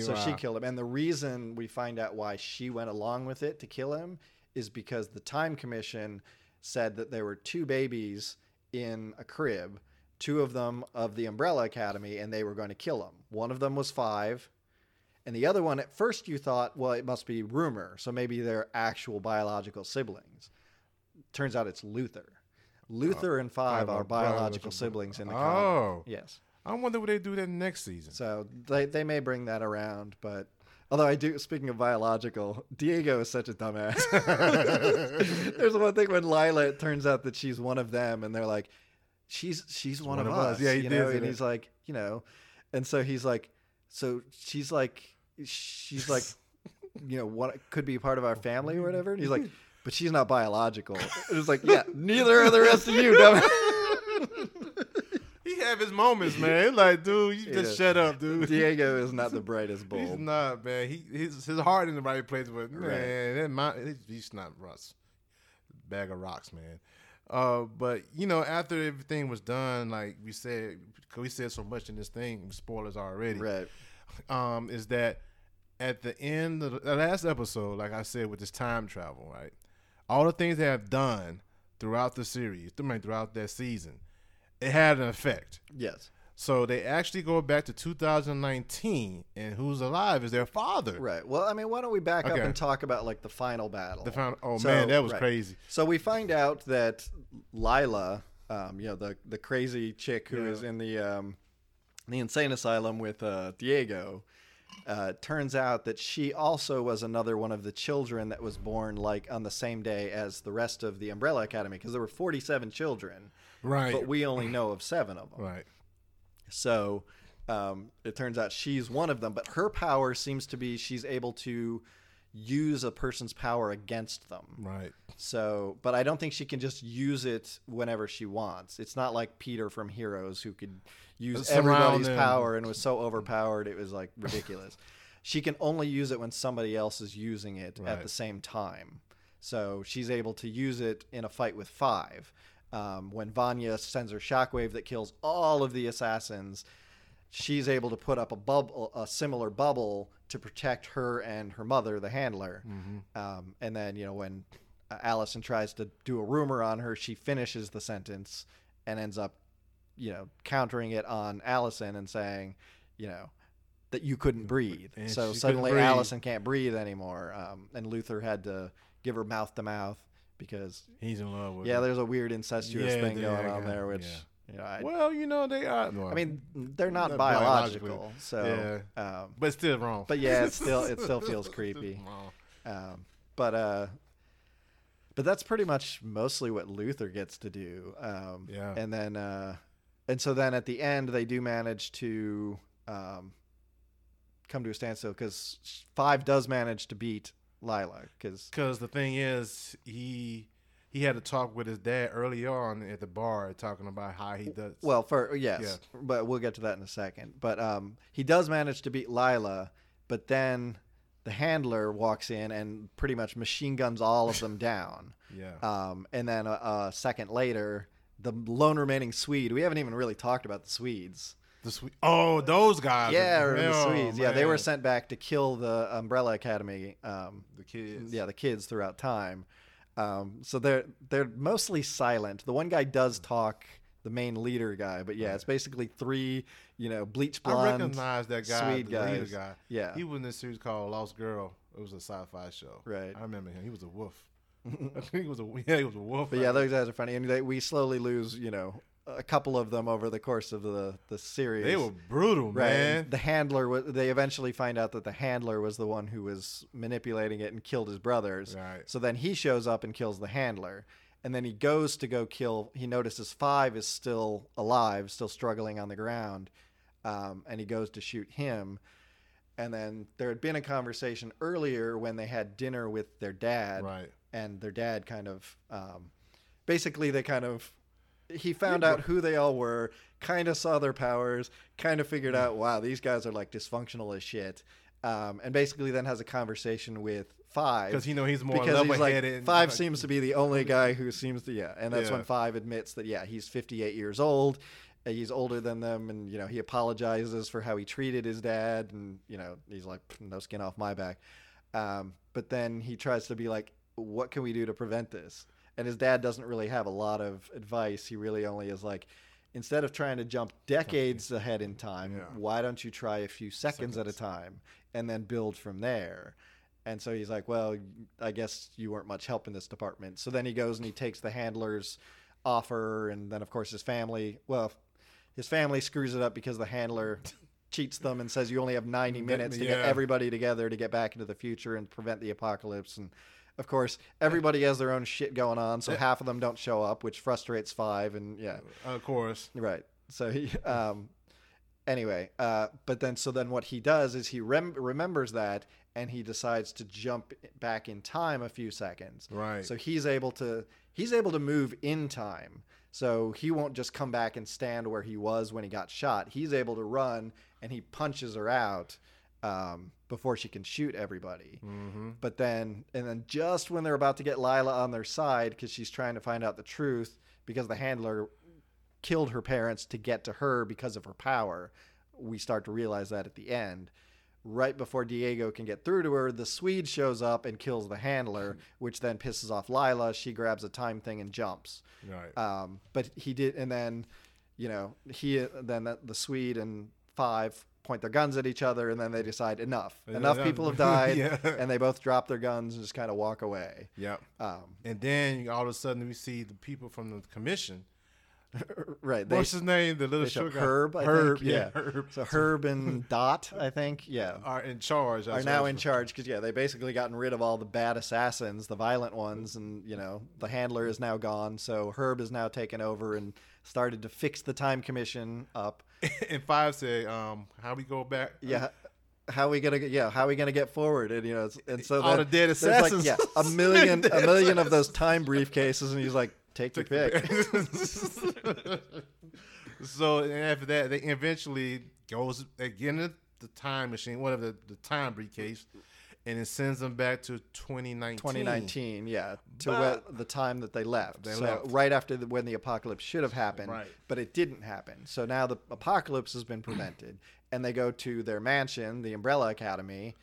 B: So she killed him. And the reason we find out why she went along with it to kill him is because the Time Commission said that there were two babies in a crib, two of them of the Umbrella Academy, and they were going to kill them. One of them was five. And the other one, at first you thought, well, it must be rumor. So maybe they're actual biological siblings. Turns out it's Luther. Luther uh, and five
A: are
B: biological siblings in the
A: Oh.
B: Yes.
A: I wonder what they do that next season.
B: So they, they may bring that around, but although I do, speaking of biological, Diego is such a dumbass. There's one thing when Lila, it turns out that she's one of them, and they're like, she's she's one,
A: one
B: of,
A: of us. Yeah, he
B: you know, and
A: that.
B: he's like, you know, and so he's like, so she's like, she's like, you know, what could be part of our family or whatever. And he's like, but she's not biological. It was like, yeah, neither are the rest of you, dumbass.
A: Have his moments, man. Like, dude, you just
B: Yeah.
A: shut up, dude.
B: Diego is not the brightest bulb.
A: He's not, man. He his his heart in the right place, but man, that mi- he's not Russ. Bag of rocks, man. Uh, but you know, after everything was done, like we said, we said so much in this thing, spoilers already.
B: Right.
A: Um, is that at the end of the, the last episode, like I said, with this time travel, right? All the things they have done throughout the series, throughout that season, it had an effect.
B: Yes.
A: So they actually go back to 2019, and who's alive is their father.
B: Right. Well, I mean, why don't we back up and talk about like the final battle?
A: The final, oh
B: So,
A: man, that was
B: right.
A: crazy.
B: So we find out that Lila, um, you know, the the crazy chick who
A: Yeah.
B: is in the um, the insane asylum with uh, Diego, uh, turns out that she also was another one of the children that was born like on the same day as the rest of the Umbrella Academy because there were 47 children,
A: Right.
B: but we only know of seven of them.
A: right.
B: So um, it turns out she's one of them, but her power seems to be she's able to use a person's power against them.
A: Right.
B: So, but I don't think she can just use it whenever she wants. It's not like Peter from Heroes who could use
A: Surround
B: everybody's
A: him.
B: power and was so overpowered it was like ridiculous. she can only use it when somebody else is using it at the same time. So she's able to use it in a fight with five. Um, when Vanya sends her shockwave that kills all of the assassins, she's able to put up a bubble, a similar bubble to protect her and her mother, the handler. Um, and then you know when uh, Allison tries to do a rumor on her, she finishes the sentence and ends up, you know, countering it on Allison and saying, you know, that you couldn't breathe.
A: And
B: so suddenly
A: breathe.
B: Allison can't breathe anymore. Um, and Luther had to give her mouth to mouth because
A: He's in love with.
B: yeah,
A: her.
B: there's a weird incestuous
A: Yeah,
B: thing going on there, which
A: yeah.
B: you know, I,
A: Well, you know they are. well,
B: I mean, they're not,
A: not
B: biological, so. Um,
A: but still wrong.
B: but yeah, it still it still feels creepy. Um, but uh, but that's pretty much mostly what Luther gets to do. Um,
A: Yeah.
B: And then uh, and so then at the end they do manage to um, come to a standstill because Five does manage to beat Lila because
A: Because the thing is, he he had to talk with his dad early on at the bar, talking about how he does.
B: well for yes,
A: Yeah.
B: but we'll get to that in a second. But um, he does manage to beat Lila, but then. The handler walks in and pretty much machine guns all of them down.
A: yeah,
B: Um, and then a, a second later, the lone remaining Swede. We haven't even really talked about the Swedes.
A: The. Oh, those guys.
B: yeah, or the
A: oh,
B: Swedes. Yeah, they were
A: man.
B: sent back to kill the Umbrella Academy. Um,
A: The kids.
B: yeah, the kids throughout time. Um, so they're they're mostly silent. The one guy does talk, the main leader guy, but yeah, it's basically three, you know, bleach
A: I
B: blonde.
A: recognize that guy,
B: Swede
A: the leader
B: guys.
A: guy.
B: Yeah.
A: he was in this series called Lost Girl. It was a sci-fi show.
B: Right.
A: I remember him. He was a wolf. I think he was a yeah, he was a wolf.
B: But yeah, those guys are funny, and they, we slowly lose, you know, a couple of them over the course of the the series.
A: they were brutal,
B: Right.
A: man.
B: The handler was. They eventually find out that the handler was the one who was manipulating it and killed his brothers.
A: Right.
B: So then he shows up and kills the handler, and then he goes to go kill. He notices Five is still alive, still struggling on the ground, um, and he goes to shoot him. And then there had been a conversation earlier when they had dinner with their dad,
A: Right.
B: and their dad kind of um, basically they kind of he found out who they all were kind of saw their powers kind of figured out wow these guys are like dysfunctional as shit. Um, and basically then has a conversation with five
A: Because you know he's more
B: because he's like five seems to be the only guy who seems to yeah and that's
A: Yeah.
B: when five admits that yeah he's 58 years old he's older than them and you know he apologizes for how he treated his dad and you know he's like no skin off my back. Um, but then he tries to be like what can we do to prevent this and his dad doesn't really have a lot of advice he really only is like instead of trying to jump decades ahead in time
A: Yeah.
B: why don't you try a few seconds, at a time and then build from there and so he's like, well, I guess you weren't much help in this department. So then he goes and he takes the handler's offer. And then, of course, his family, well, his family screws it up because the handler cheats them and says you only have 90 minutes to get everybody together to get back into the future and prevent the apocalypse. And of course, everybody has their own shit going on, so half of them don't show up, which frustrates Five. And yeah,
A: Of course.
B: right. So he, um, anyway, uh, but then so then what he does is he rem- remembers that and he decides to jump back in time a few seconds.
A: Right.
B: So he's able to he's able to move in time. So he won't just come back and stand where he was when he got shot. He's able to run and he punches her out um, before she can shoot everybody.
A: Mm-hmm.
B: But then, and then just when they're about to get Lila on their side because she's trying to find out the truth because the handler killed her parents to get to her because of her power, we start to realize that at the end. Right before Diego can get through to her, the Swede shows up and kills the handler, which then pisses off Lila. She grabs a time thing and jumps.
A: Right.
B: Um, but he did, and then, you know, he then the, the Swede and Five point their guns at each other, and then they decide enough, enough people have died,
A: Yeah.
B: and they both drop their guns and just kind of walk away.
A: yep.
B: Um,
A: And then all of a sudden we see the people from the commission.
B: right? They,
A: What's his name? The little
B: show? Herb, I
A: Herb,
B: think.
A: yeah.
B: Yeah.
A: Herb.
B: So Herb and Dot, I think, yeah,
A: are in charge.
B: are now in charge because yeah, they basically gotten rid of all the bad assassins, the violent ones, and you know the handler is now gone. So Herb is now taken over and started to fix the time commission up.
A: and five say, um, how we go back?
B: yeah how we gonna get yeah how we gonna get forward and you know it's- and so
A: All the dead
B: there's like
A: assassins.
B: yeah a million a million of those time briefcases and he's like take your pick
A: so and after that, they eventually goes again the time machine, whatever the, the time briefcase, and it sends them back to 2019.
B: 2019 yeah to
A: But-
B: the time that they left
A: They
B: so
A: left.
B: right after the, when the apocalypse should have happened
A: Right.
B: but it didn't happen so now the apocalypse has been prevented and they go to their mansion the umbrella academy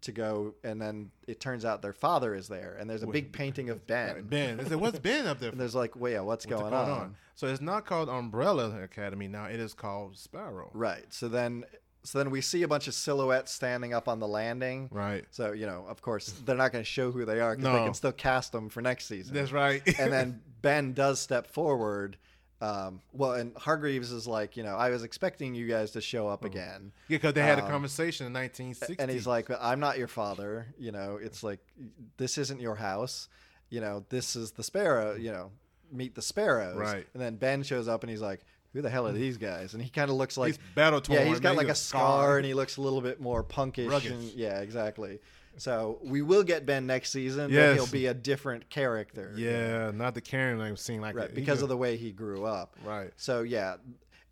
B: to go and then it turns out their father is there and there's a big painting of ben
A: Ben, they said, "What's Ben up there?"
B: and there's like well yeah what's,
A: What's
B: going, on?
A: So it's not called Umbrella Academy now; it is called Sparrow.
B: Right. So then, so then we see a bunch of silhouettes standing up on the landing.
A: Right.
B: So you know, of course, they're not going to show who they are because they can still cast them for next season.
A: That's right.
B: and then Ben does step forward. Um, well, and Hargreeves is like, you know, I was expecting you guys to show up again,
A: yeah, because they had a
B: Um,
A: conversation in 1960.
B: and he's like, I'm not your father. You know, it's like this isn't your house. You know, this is the sparrow. You know, meet the sparrows.
A: Right.
B: And then Ben shows up and he's like, who the hell are these guys? And he kind of looks like
A: he's battle torn.
B: yeah, he's got like a scar and he looks a little bit more punkish.
A: Rugged.
B: And, yeah, exactly. So we will get Ben next season,
A: Yes.
B: he'll be a different character.
A: Yeah, not the Karen I've seen like
B: Right,
A: that.
B: because of the way he grew up.
A: right.
B: So yeah,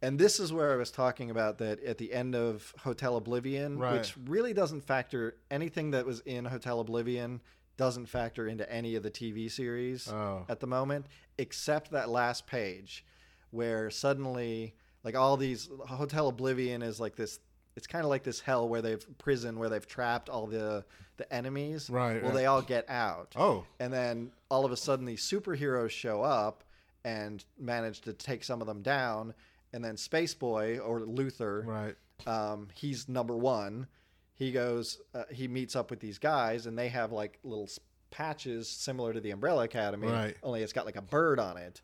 B: and this is where I was talking about that at the end of Hotel Oblivion,
A: Right.
B: which really doesn't factor anything that was in Hotel Oblivion doesn't factor into any of the TV series
A: Oh.
B: at the moment, except that last page where suddenly like all these Hotel Oblivion is like this it's kind of like this hell where they've prison where they've trapped all the the enemies.
A: Right,
B: Well, they all get out.
A: Oh,
B: And then all of a sudden, these superheroes show up and manage to take some of them down. And then Space Boy or Luther,
A: right.
B: um, he's number one. He goes, uh, he meets up with these guys, and they have like little patches similar to the Umbrella Academy,
A: Right.
B: only it's got like a bird on it.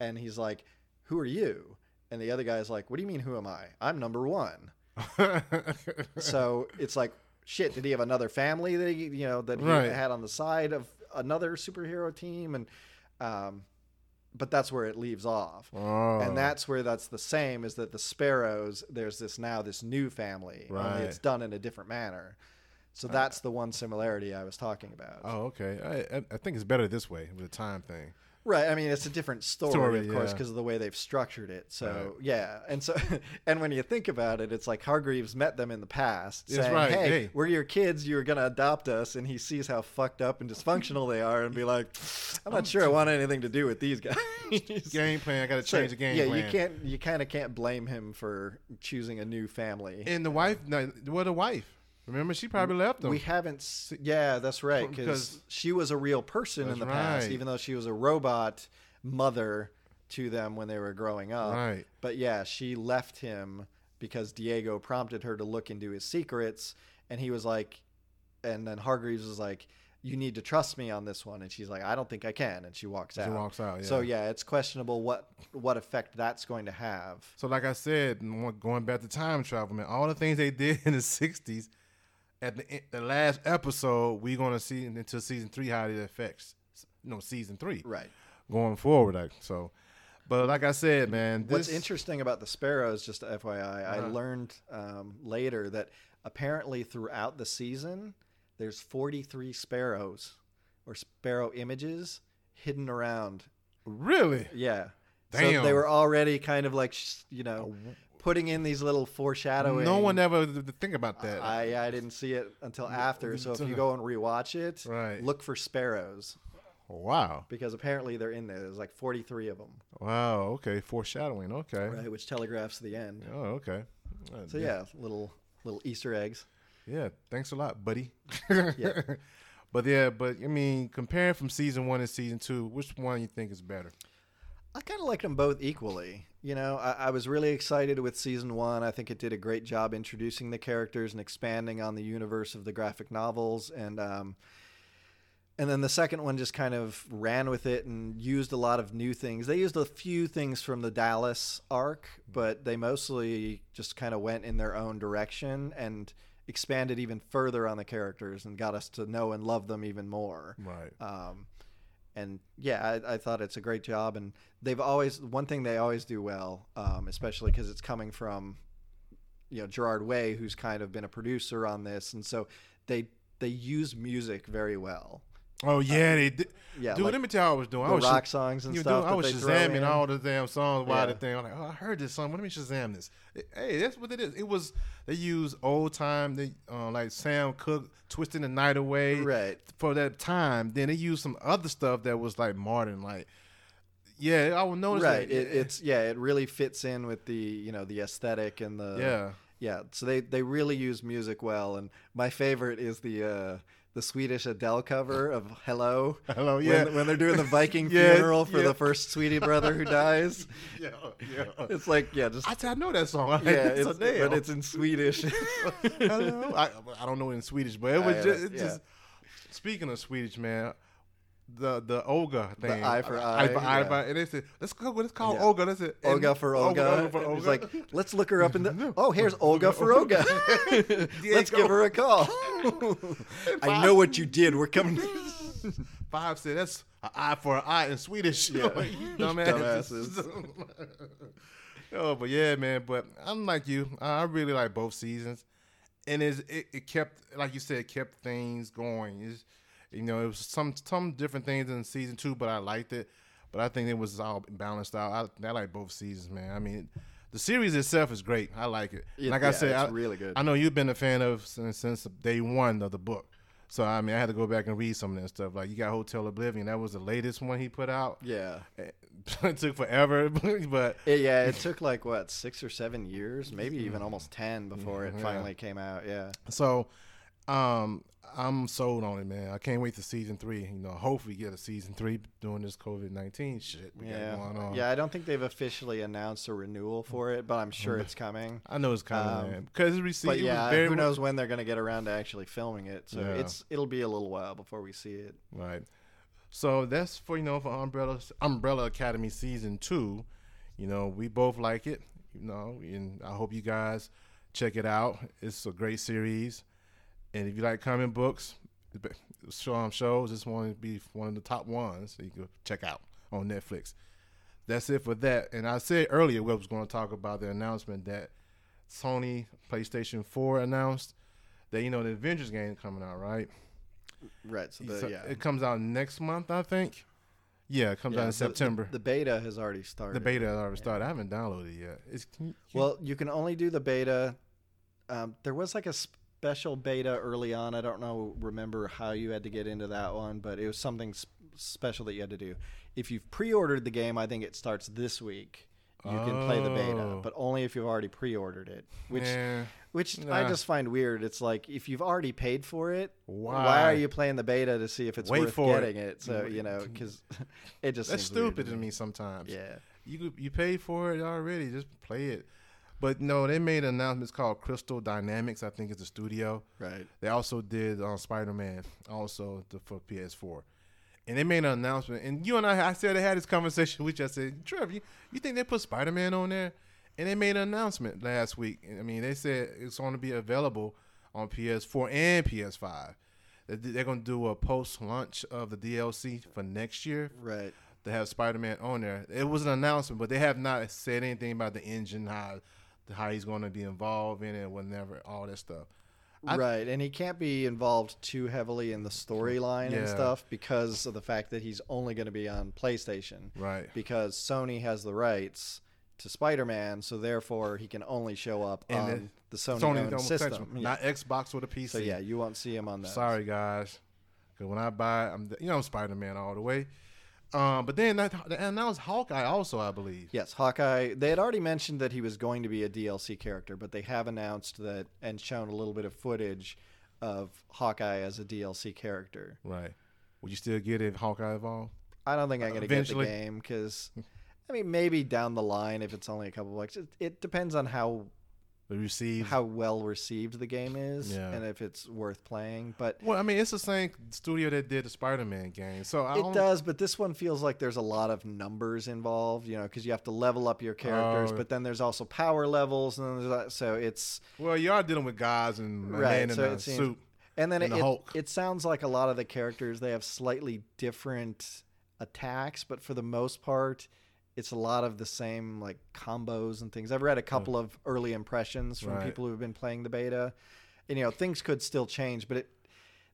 B: And he's like, "Who are you?" And the other guy's like, "What do you mean? Who am I? I'm number one." so it's like shit did he have another family that he you know that he
A: Right.
B: had on the side of another superhero team and um but that's where it leaves off
A: oh.
B: and that's where that's the same is that the sparrows there's this now this new family
A: Right.
B: it's done in a different manner so that's the one similarity i was talking about
A: Oh, okay. I, I I think it's better this way with the time thing.
B: Right. I mean, it's a different story,
A: Story,
B: of course,
A: yeah.
B: because of the way they've structured it. So
A: Right.
B: yeah, and so and when you think about it, it's like Hargreeves met them in the past,
A: That's
B: saying,
A: right.
B: "Hey,
A: Hey.
B: we're your kids. You're gonna adopt us," and he sees how fucked up and dysfunctional they are, and be like, "I'm not sure I want anything to do with these guys."
A: Game plan. I got to
B: So,
A: change the game
B: yeah,
A: plan.
B: you can't. You kind of can't blame him for choosing a new family.
A: And the wife, no, what the wife? Remember, she probably left him.
B: We haven't. Yeah, that's right.
A: Because-
B: she was a real person in the past,
A: right.
B: even though she was a robot mother to them when they were growing up.
A: Right.
B: But yeah, she left him because Diego prompted her to look into his secrets, and he was like, and then Hargreeves was like, "You need to trust me on this one," and she's like, "I don't think I can," and she walks
A: She
B: out.
A: She walks out,
B: So
A: yeah.
B: yeah, it's questionable what what effect that's going to have.
A: So, like I said, going back to time travel, man, all the things they did in the '60s, at the the last episode, we're gonna see into season three how it affects, you know, season three
B: Right.
A: going forward. Like so, but like I said, man, this,
B: What's interesting about the sparrows, just FYI, I
A: Uh-huh.
B: learned um, later that apparently throughout the season, there's 43 sparrows or sparrow images hidden around.
A: really,
B: Yeah. So they were already kind of like, you know, putting in these little foreshadowing.
A: no one ever th- th- think about that.
B: I, I didn't see it until after. So if you go and rewatch it,
A: Right.
B: look for sparrows
A: wow,
B: because apparently they're in there. There's like 43 of them,
A: wow, okay, foreshadowing, okay,
B: right? Which telegraphs the end.
A: oh, okay. Uh,
B: So yeah, little little Easter eggs.
A: Yeah, thanks a lot, buddy.
B: Yeah.
A: but yeah, but I mean, comparing from season one and season two, which one you think is better?
B: I kind of liked them both equally. You know, I, I was really excited with season one. I think it did a great job introducing the characters and expanding on the universe of the graphic novels, and um, and then the second one just kind of ran with it and used a lot of new things. They used a few things from the Dallas arc, but they mostly just kind of went in their own direction and expanded even further on the characters and got us to know and love them even more.
A: Right.
B: Um, and yeah, I, I thought it's a great job. And they've always one thing they always do well, um, especially because it's coming from you know Gerard Way, who's kind of been a producer on this, and so they they use music very well.
A: Oh yeah, they did.
B: Yeah,
A: Dude,
B: like
A: let me tell you, what I was doing. I was
B: rock songs and
A: you
B: stuff.
A: Doing, I was shazamming all the damn songs while the thing. I'm like, oh, I heard this song. Let me shazam this. Hey, that's what it is. It was they use old time. They uh, like Sam Cooke twisting the night away
B: Right.
A: for that time. Then they used some other stuff that was like modern, like. Yeah, I would notice
B: Right.
A: that.
B: It, it's yeah, it really fits in with the you know the aesthetic and the
A: yeah.
B: yeah. So they they really use music well, and my favorite is the. uh the Swedish Adele cover of "Hello."
A: Hello,
B: when-
A: yeah.
B: when, they're doing the Viking
A: Yeah,
B: funeral for
A: yeah.
B: the first Sweetie brother who dies.
A: yeah, yeah.
B: It's like yeah, just
A: I, I know that song.
B: yeah,
A: it's,
B: it's,
A: a damn.
B: but it's in Swedish.
A: Hello. I, I don't know in Swedish, but it was
B: I,
A: just, it
B: yeah.
A: just. Speaking of Swedish, man, the the Olga thing,
B: eye for
A: eye, for
B: eye,
A: eye,
B: yeah.
A: for- and they said, let's go. Let's call
B: Yeah.
A: Olga.
B: Olga for Olga.
A: for Olga.
B: was like, let's look her up in the. Oh, here's Olga for Olga. let's give her a call. I know what you did. We're coming.
A: Five said that's an eye for an eye in Swedish.
B: Yeah.
A: You Dumbasses. oh, but yeah, man. But I'm like you. I I really like both seasons, and it's, it it kept like you said, it kept things going. It's, you know, it was some some different things in season two, but I liked it. But I think it was all balanced out. I, I like both seasons, man. I mean, the series itself is great. I like it.
B: Yeah,
A: like I said,
B: it's
A: I,
B: really good.
A: I know you've been a fan of since, since day one of the book. So I mean, I had to go back and read some of that stuff. Like you got Hotel Oblivion. That was the latest one he put out.
B: Yeah.
A: it took forever, but
B: It- yeah, it took like what six or seven years, maybe even almost ten before it
A: Yeah.
B: finally came out. Yeah,
A: so um, I'm sold on it, man. I can't wait to season three. You know, hopefully get a season three during this COVID nineteen shit we
B: yeah,
A: got going on.
B: yeah. I don't think they've officially announced a renewal for it, but I'm sure it's coming.
A: I know it's coming,
B: Um,
A: man. Because it received.
B: But yeah, who knows when they're going to get around to actually filming it? So
A: Yeah.
B: it's it'll be a little while before we see it.
A: Right. So that's for you know for Umbrella Umbrella Academy season two. You know we both like it. You know, and I hope you guys check it out. It's a great series, and if you like comic books, show um, shows. This one would be one of the top ones that you can check out on Netflix. That's it for that. And I said earlier we was going to talk about the announcement that Sony PlayStation 4 announced that you know the Avengers game coming out, right?
B: Right. So, the,
A: So
B: yeah,
A: It comes out next month, I think. Yeah, it comes
B: Yeah,
A: out in September.
B: The, the beta has already started.
A: The, beta has already started. I haven't downloaded it yet. It's, can you- can
B: Well, you can only do the beta. Um, there was like a special beta early on. I don't know, remember how you had to get into that one, but it was something s- special that you had to do. If you've pre-ordered the game, I think it starts this week. You can play the beta,
A: Oh.
B: but only if you've already pre-ordered it. Which,
A: Yeah.
B: which I just find weird. It's like if you've already paid for it, why,
A: Why?
B: are you playing the beta to see if it's
A: Wait
B: worth
A: for it.
B: getting it? So you know, because it just
A: that's stupid to me sometimes.
B: Yeah.
A: You you pay for it already. Just play it. But no, they made an announcement called Crystal Dynamics. I think it's a studio.
B: Right.
A: They also did uh, Spider Man, also the, for PS4. And they made an announcement. And you and I, I said I had this conversation with you. I said, Trev, you, you think they put Spider Man on there? And they made an announcement last week. I mean, they said it's going to be available on PS4 and PS5. They- They're gonna do a post launch of the DLC for next year
B: Right.
A: to have Spider Man on there. It was an announcement, but they have not said anything about the engine, how how he's going to be involved in it, whenever all that stuff. I-
B: right, and he can't be involved too heavily in the storyline and stuff because of the fact that he's only going to be on PlayStation.
A: Right.
B: Because Sony has the rights to Spider-Man, so therefore he can only show up
A: And
B: on the Sony,
A: Sony
B: system. Yeah.
A: not Xbox or the PC.
B: So yeah, you won't see him on that.
A: Sorry, guys. Because when I buy, I'm you know I'm Spider Man all the way. Um, but then that and that was Hawkeye also, I believe.
B: Yes, Hawkeye. They had already mentioned that he was going to be a DLC character, but they have announced that and shown a little bit of footage of Hawkeye as a DLC character.
A: Right. Would you still get it if Hawkeye evolved?
B: I don't think I'm going to get the game because, I mean, maybe down the line if it's only a couple bucks. It, it depends on how
A: received.
B: how well received the game is
A: Yeah.
B: and if it's worth playing. But
A: well, I mean, it's the same studio that did the Spider Man game, so I
B: it does. But this one feels like there's a lot of numbers involved, you know, because you have to level up your characters.
A: Oh.
B: But then there's also power levels, and then there's that, so it's
A: Well, you are dealing with guys and
B: Right,
A: man in
B: so
A: a
B: seems-
A: suit.
B: And then
A: and
B: it,
A: the
B: it, it sounds like a lot of the characters they have slightly different attacks, but for the most part, it's a lot of the same like combos and things. I've read a couple of early impressions from
A: Right.
B: people who have been playing the beta, and you know things could still change, but it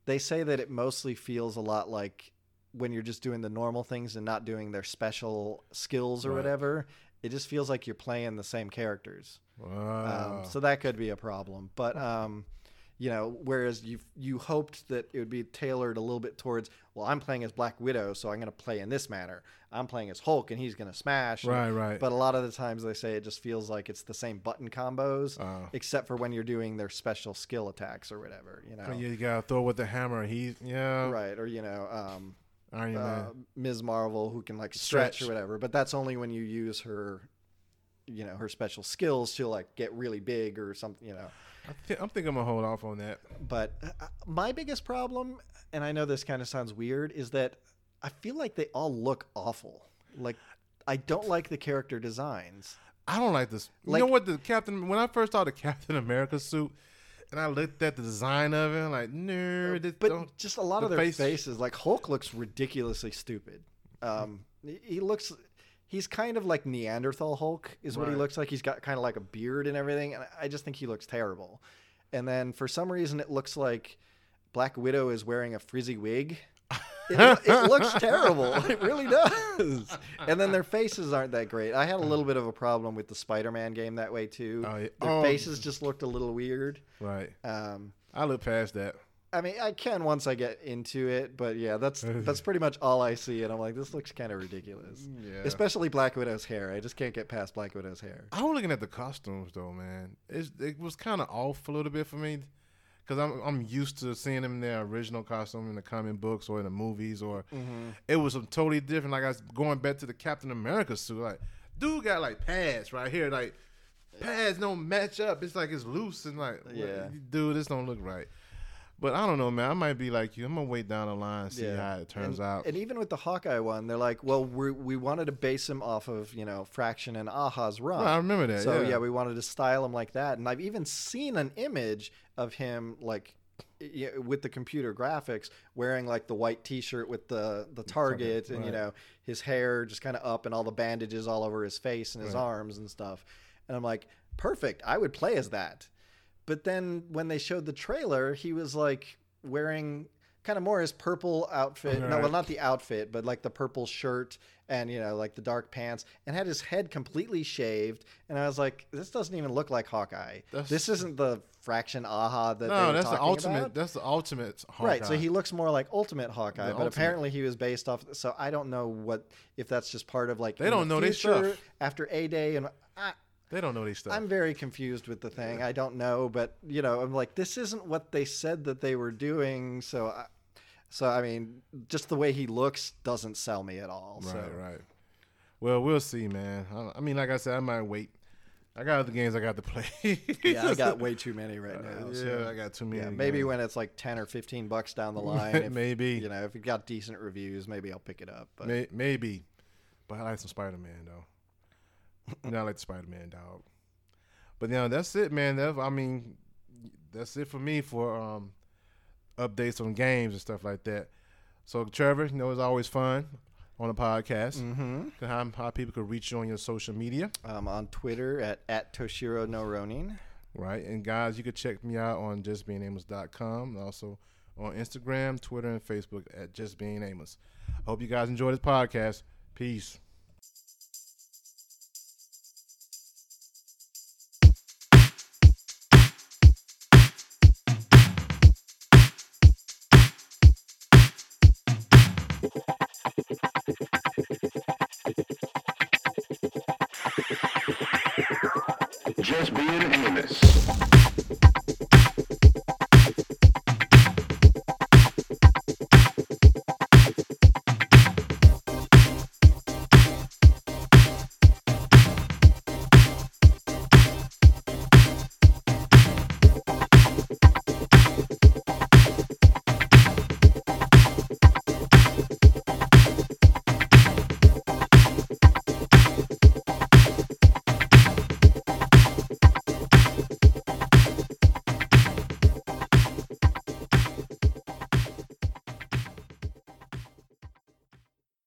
B: they say that it mostly feels a lot like when you're just doing the normal things and not doing their special skills or
A: Right.
B: whatever. It just feels like you're playing the same characters.
A: Wow.
B: Um, so that could be a problem. But um, you know, whereas you you hoped that it would be tailored a little bit towards, well, I'm playing as Black Widow, so I'm going to play in this manner. I'm playing as Hulk, and he's going to smash.
A: right, right.
B: But a lot of the times they say it just feels like it's the same button combos,
A: Uh,
B: except for when you're doing their special skill attacks or whatever. You know,
A: you gotta throw with the hammer. He, yeah,
B: right? Or you know, um,
A: Iron
B: uh,
A: Man.
B: Ms. Marvel who can like stretch,
A: Stretch.
B: or whatever. But that's only when you use her, you know, her special skills. She'll like get really big or something. You know.
A: I thi- I'm thinking I'm gonna hold off on that.
B: But uh, my biggest problem, and I know this kind of sounds weird, is that I feel like they all look awful. Like I don't like the character designs.
A: I don't like this. You know what? The Captain. When I first saw the Captain America suit, and I looked at the design of it, I'm like, no,
B: But just a lot
A: the
B: of their
A: face-
B: faces, like Hulk looks ridiculously stupid. Um, he looks. He's kind of like Neanderthal Hulk, is what he looks like. He's got kind of like a beard and everything, and I just think he looks terrible. And then for some reason, it looks like Black Widow is wearing a frizzy wig. It, it looks terrible. It really does. And then their faces aren't that great. I had a little bit of a problem with the Spider-Man game that way too.
A: Oh, yeah.
B: Their
A: Oh.
B: faces just looked a little weird.
A: Right.
B: Um,
A: I look past that.
B: I mean, I can once I get into it, but yeah, that's that's pretty much all I see, and I'm like, this looks kind of ridiculous.
A: Mm, yeah.
B: Especially Black Widow's hair. I just can't get past Black Widow's hair.
A: I was looking at the costumes though, man. It's, it was kind of off a little bit for me, because I'm I'm used to seeing them in their original costume in the comic books or in the movies, or mm-hmm. it was some totally different. Like I was going back to the Captain America suit. Like, dude got like pads right here, like pads don't match up. It's like it's loose and like,
B: Yeah.
A: dude, this don't look right. But I don't know, man. I might be like you. I'm gonna wait down the line, and see
B: Yeah.
A: how it turns
B: and,
A: out.
B: And even with the Hawkeye one, they're like, well, we we wanted to base him off of you know Fraction and Aja's run.
A: Well, I remember that.
B: So
A: yeah.
B: yeah. we wanted to style him like that, and I've even seen an image of him like with the computer graphics wearing like the white T-shirt with the the target, and you know his hair just kind of up and all the bandages all over his face and his
A: Right.
B: arms and stuff. And I'm like, perfect. I would play as that. But then when they showed the trailer, he was like wearing kind of more his purple outfit. No, well, not the outfit, but like the purple shirt and you know like the dark pants, and had his head completely shaved. And I was like, this doesn't even look like Hawkeye.
A: That's-
B: this isn't the Fraction Aja that they
A: no, that's the ultimate.
B: about.
A: That's the ultimate. Hawkeye.
B: Right, so he looks more like Ultimate Hawkeye,
A: The
B: but
A: Ultimate.
B: apparently he was based off. So I don't know what if that's just part of like
A: They don't
B: the
A: know they stuff.
B: after A Day, and I,
A: They don't know these stuff.
B: I'm very confused with the thing. I don't know, but you know, I'm like, this isn't what they said that they were doing. So, I, so I mean, just the way he looks doesn't sell me at all.
A: Right,
B: so.
A: right. Well, we'll see, man. I, I mean, like I said, I might wait. I got other games I got to play.
B: Yeah, I got way too many right now.
A: Uh,
B: so,
A: yeah, I got too many.
B: yeah, maybe
A: games.
B: when it's like ten or fifteen bucks down the line, if,
A: maybe,
B: you know, if it got decent reviews, maybe I'll pick it up. But
A: May, maybe. But I like some Spider Man though. I like the Spider Man dog. But you know, that's it, man. That, I mean, that's it for me for um, updates on games and stuff like that. So Trevor, you know, it's always fun on a podcast.
B: Mm-hmm.
A: How, how people could reach you on your social media,
B: I'm on Twitter at at Toshiro no Ronin.
A: right? And guys, you could check me out on justbeingamos.com and also on Instagram, Twitter, and Facebook at Just Being Amos. I hope you guys enjoy this podcast. Peace.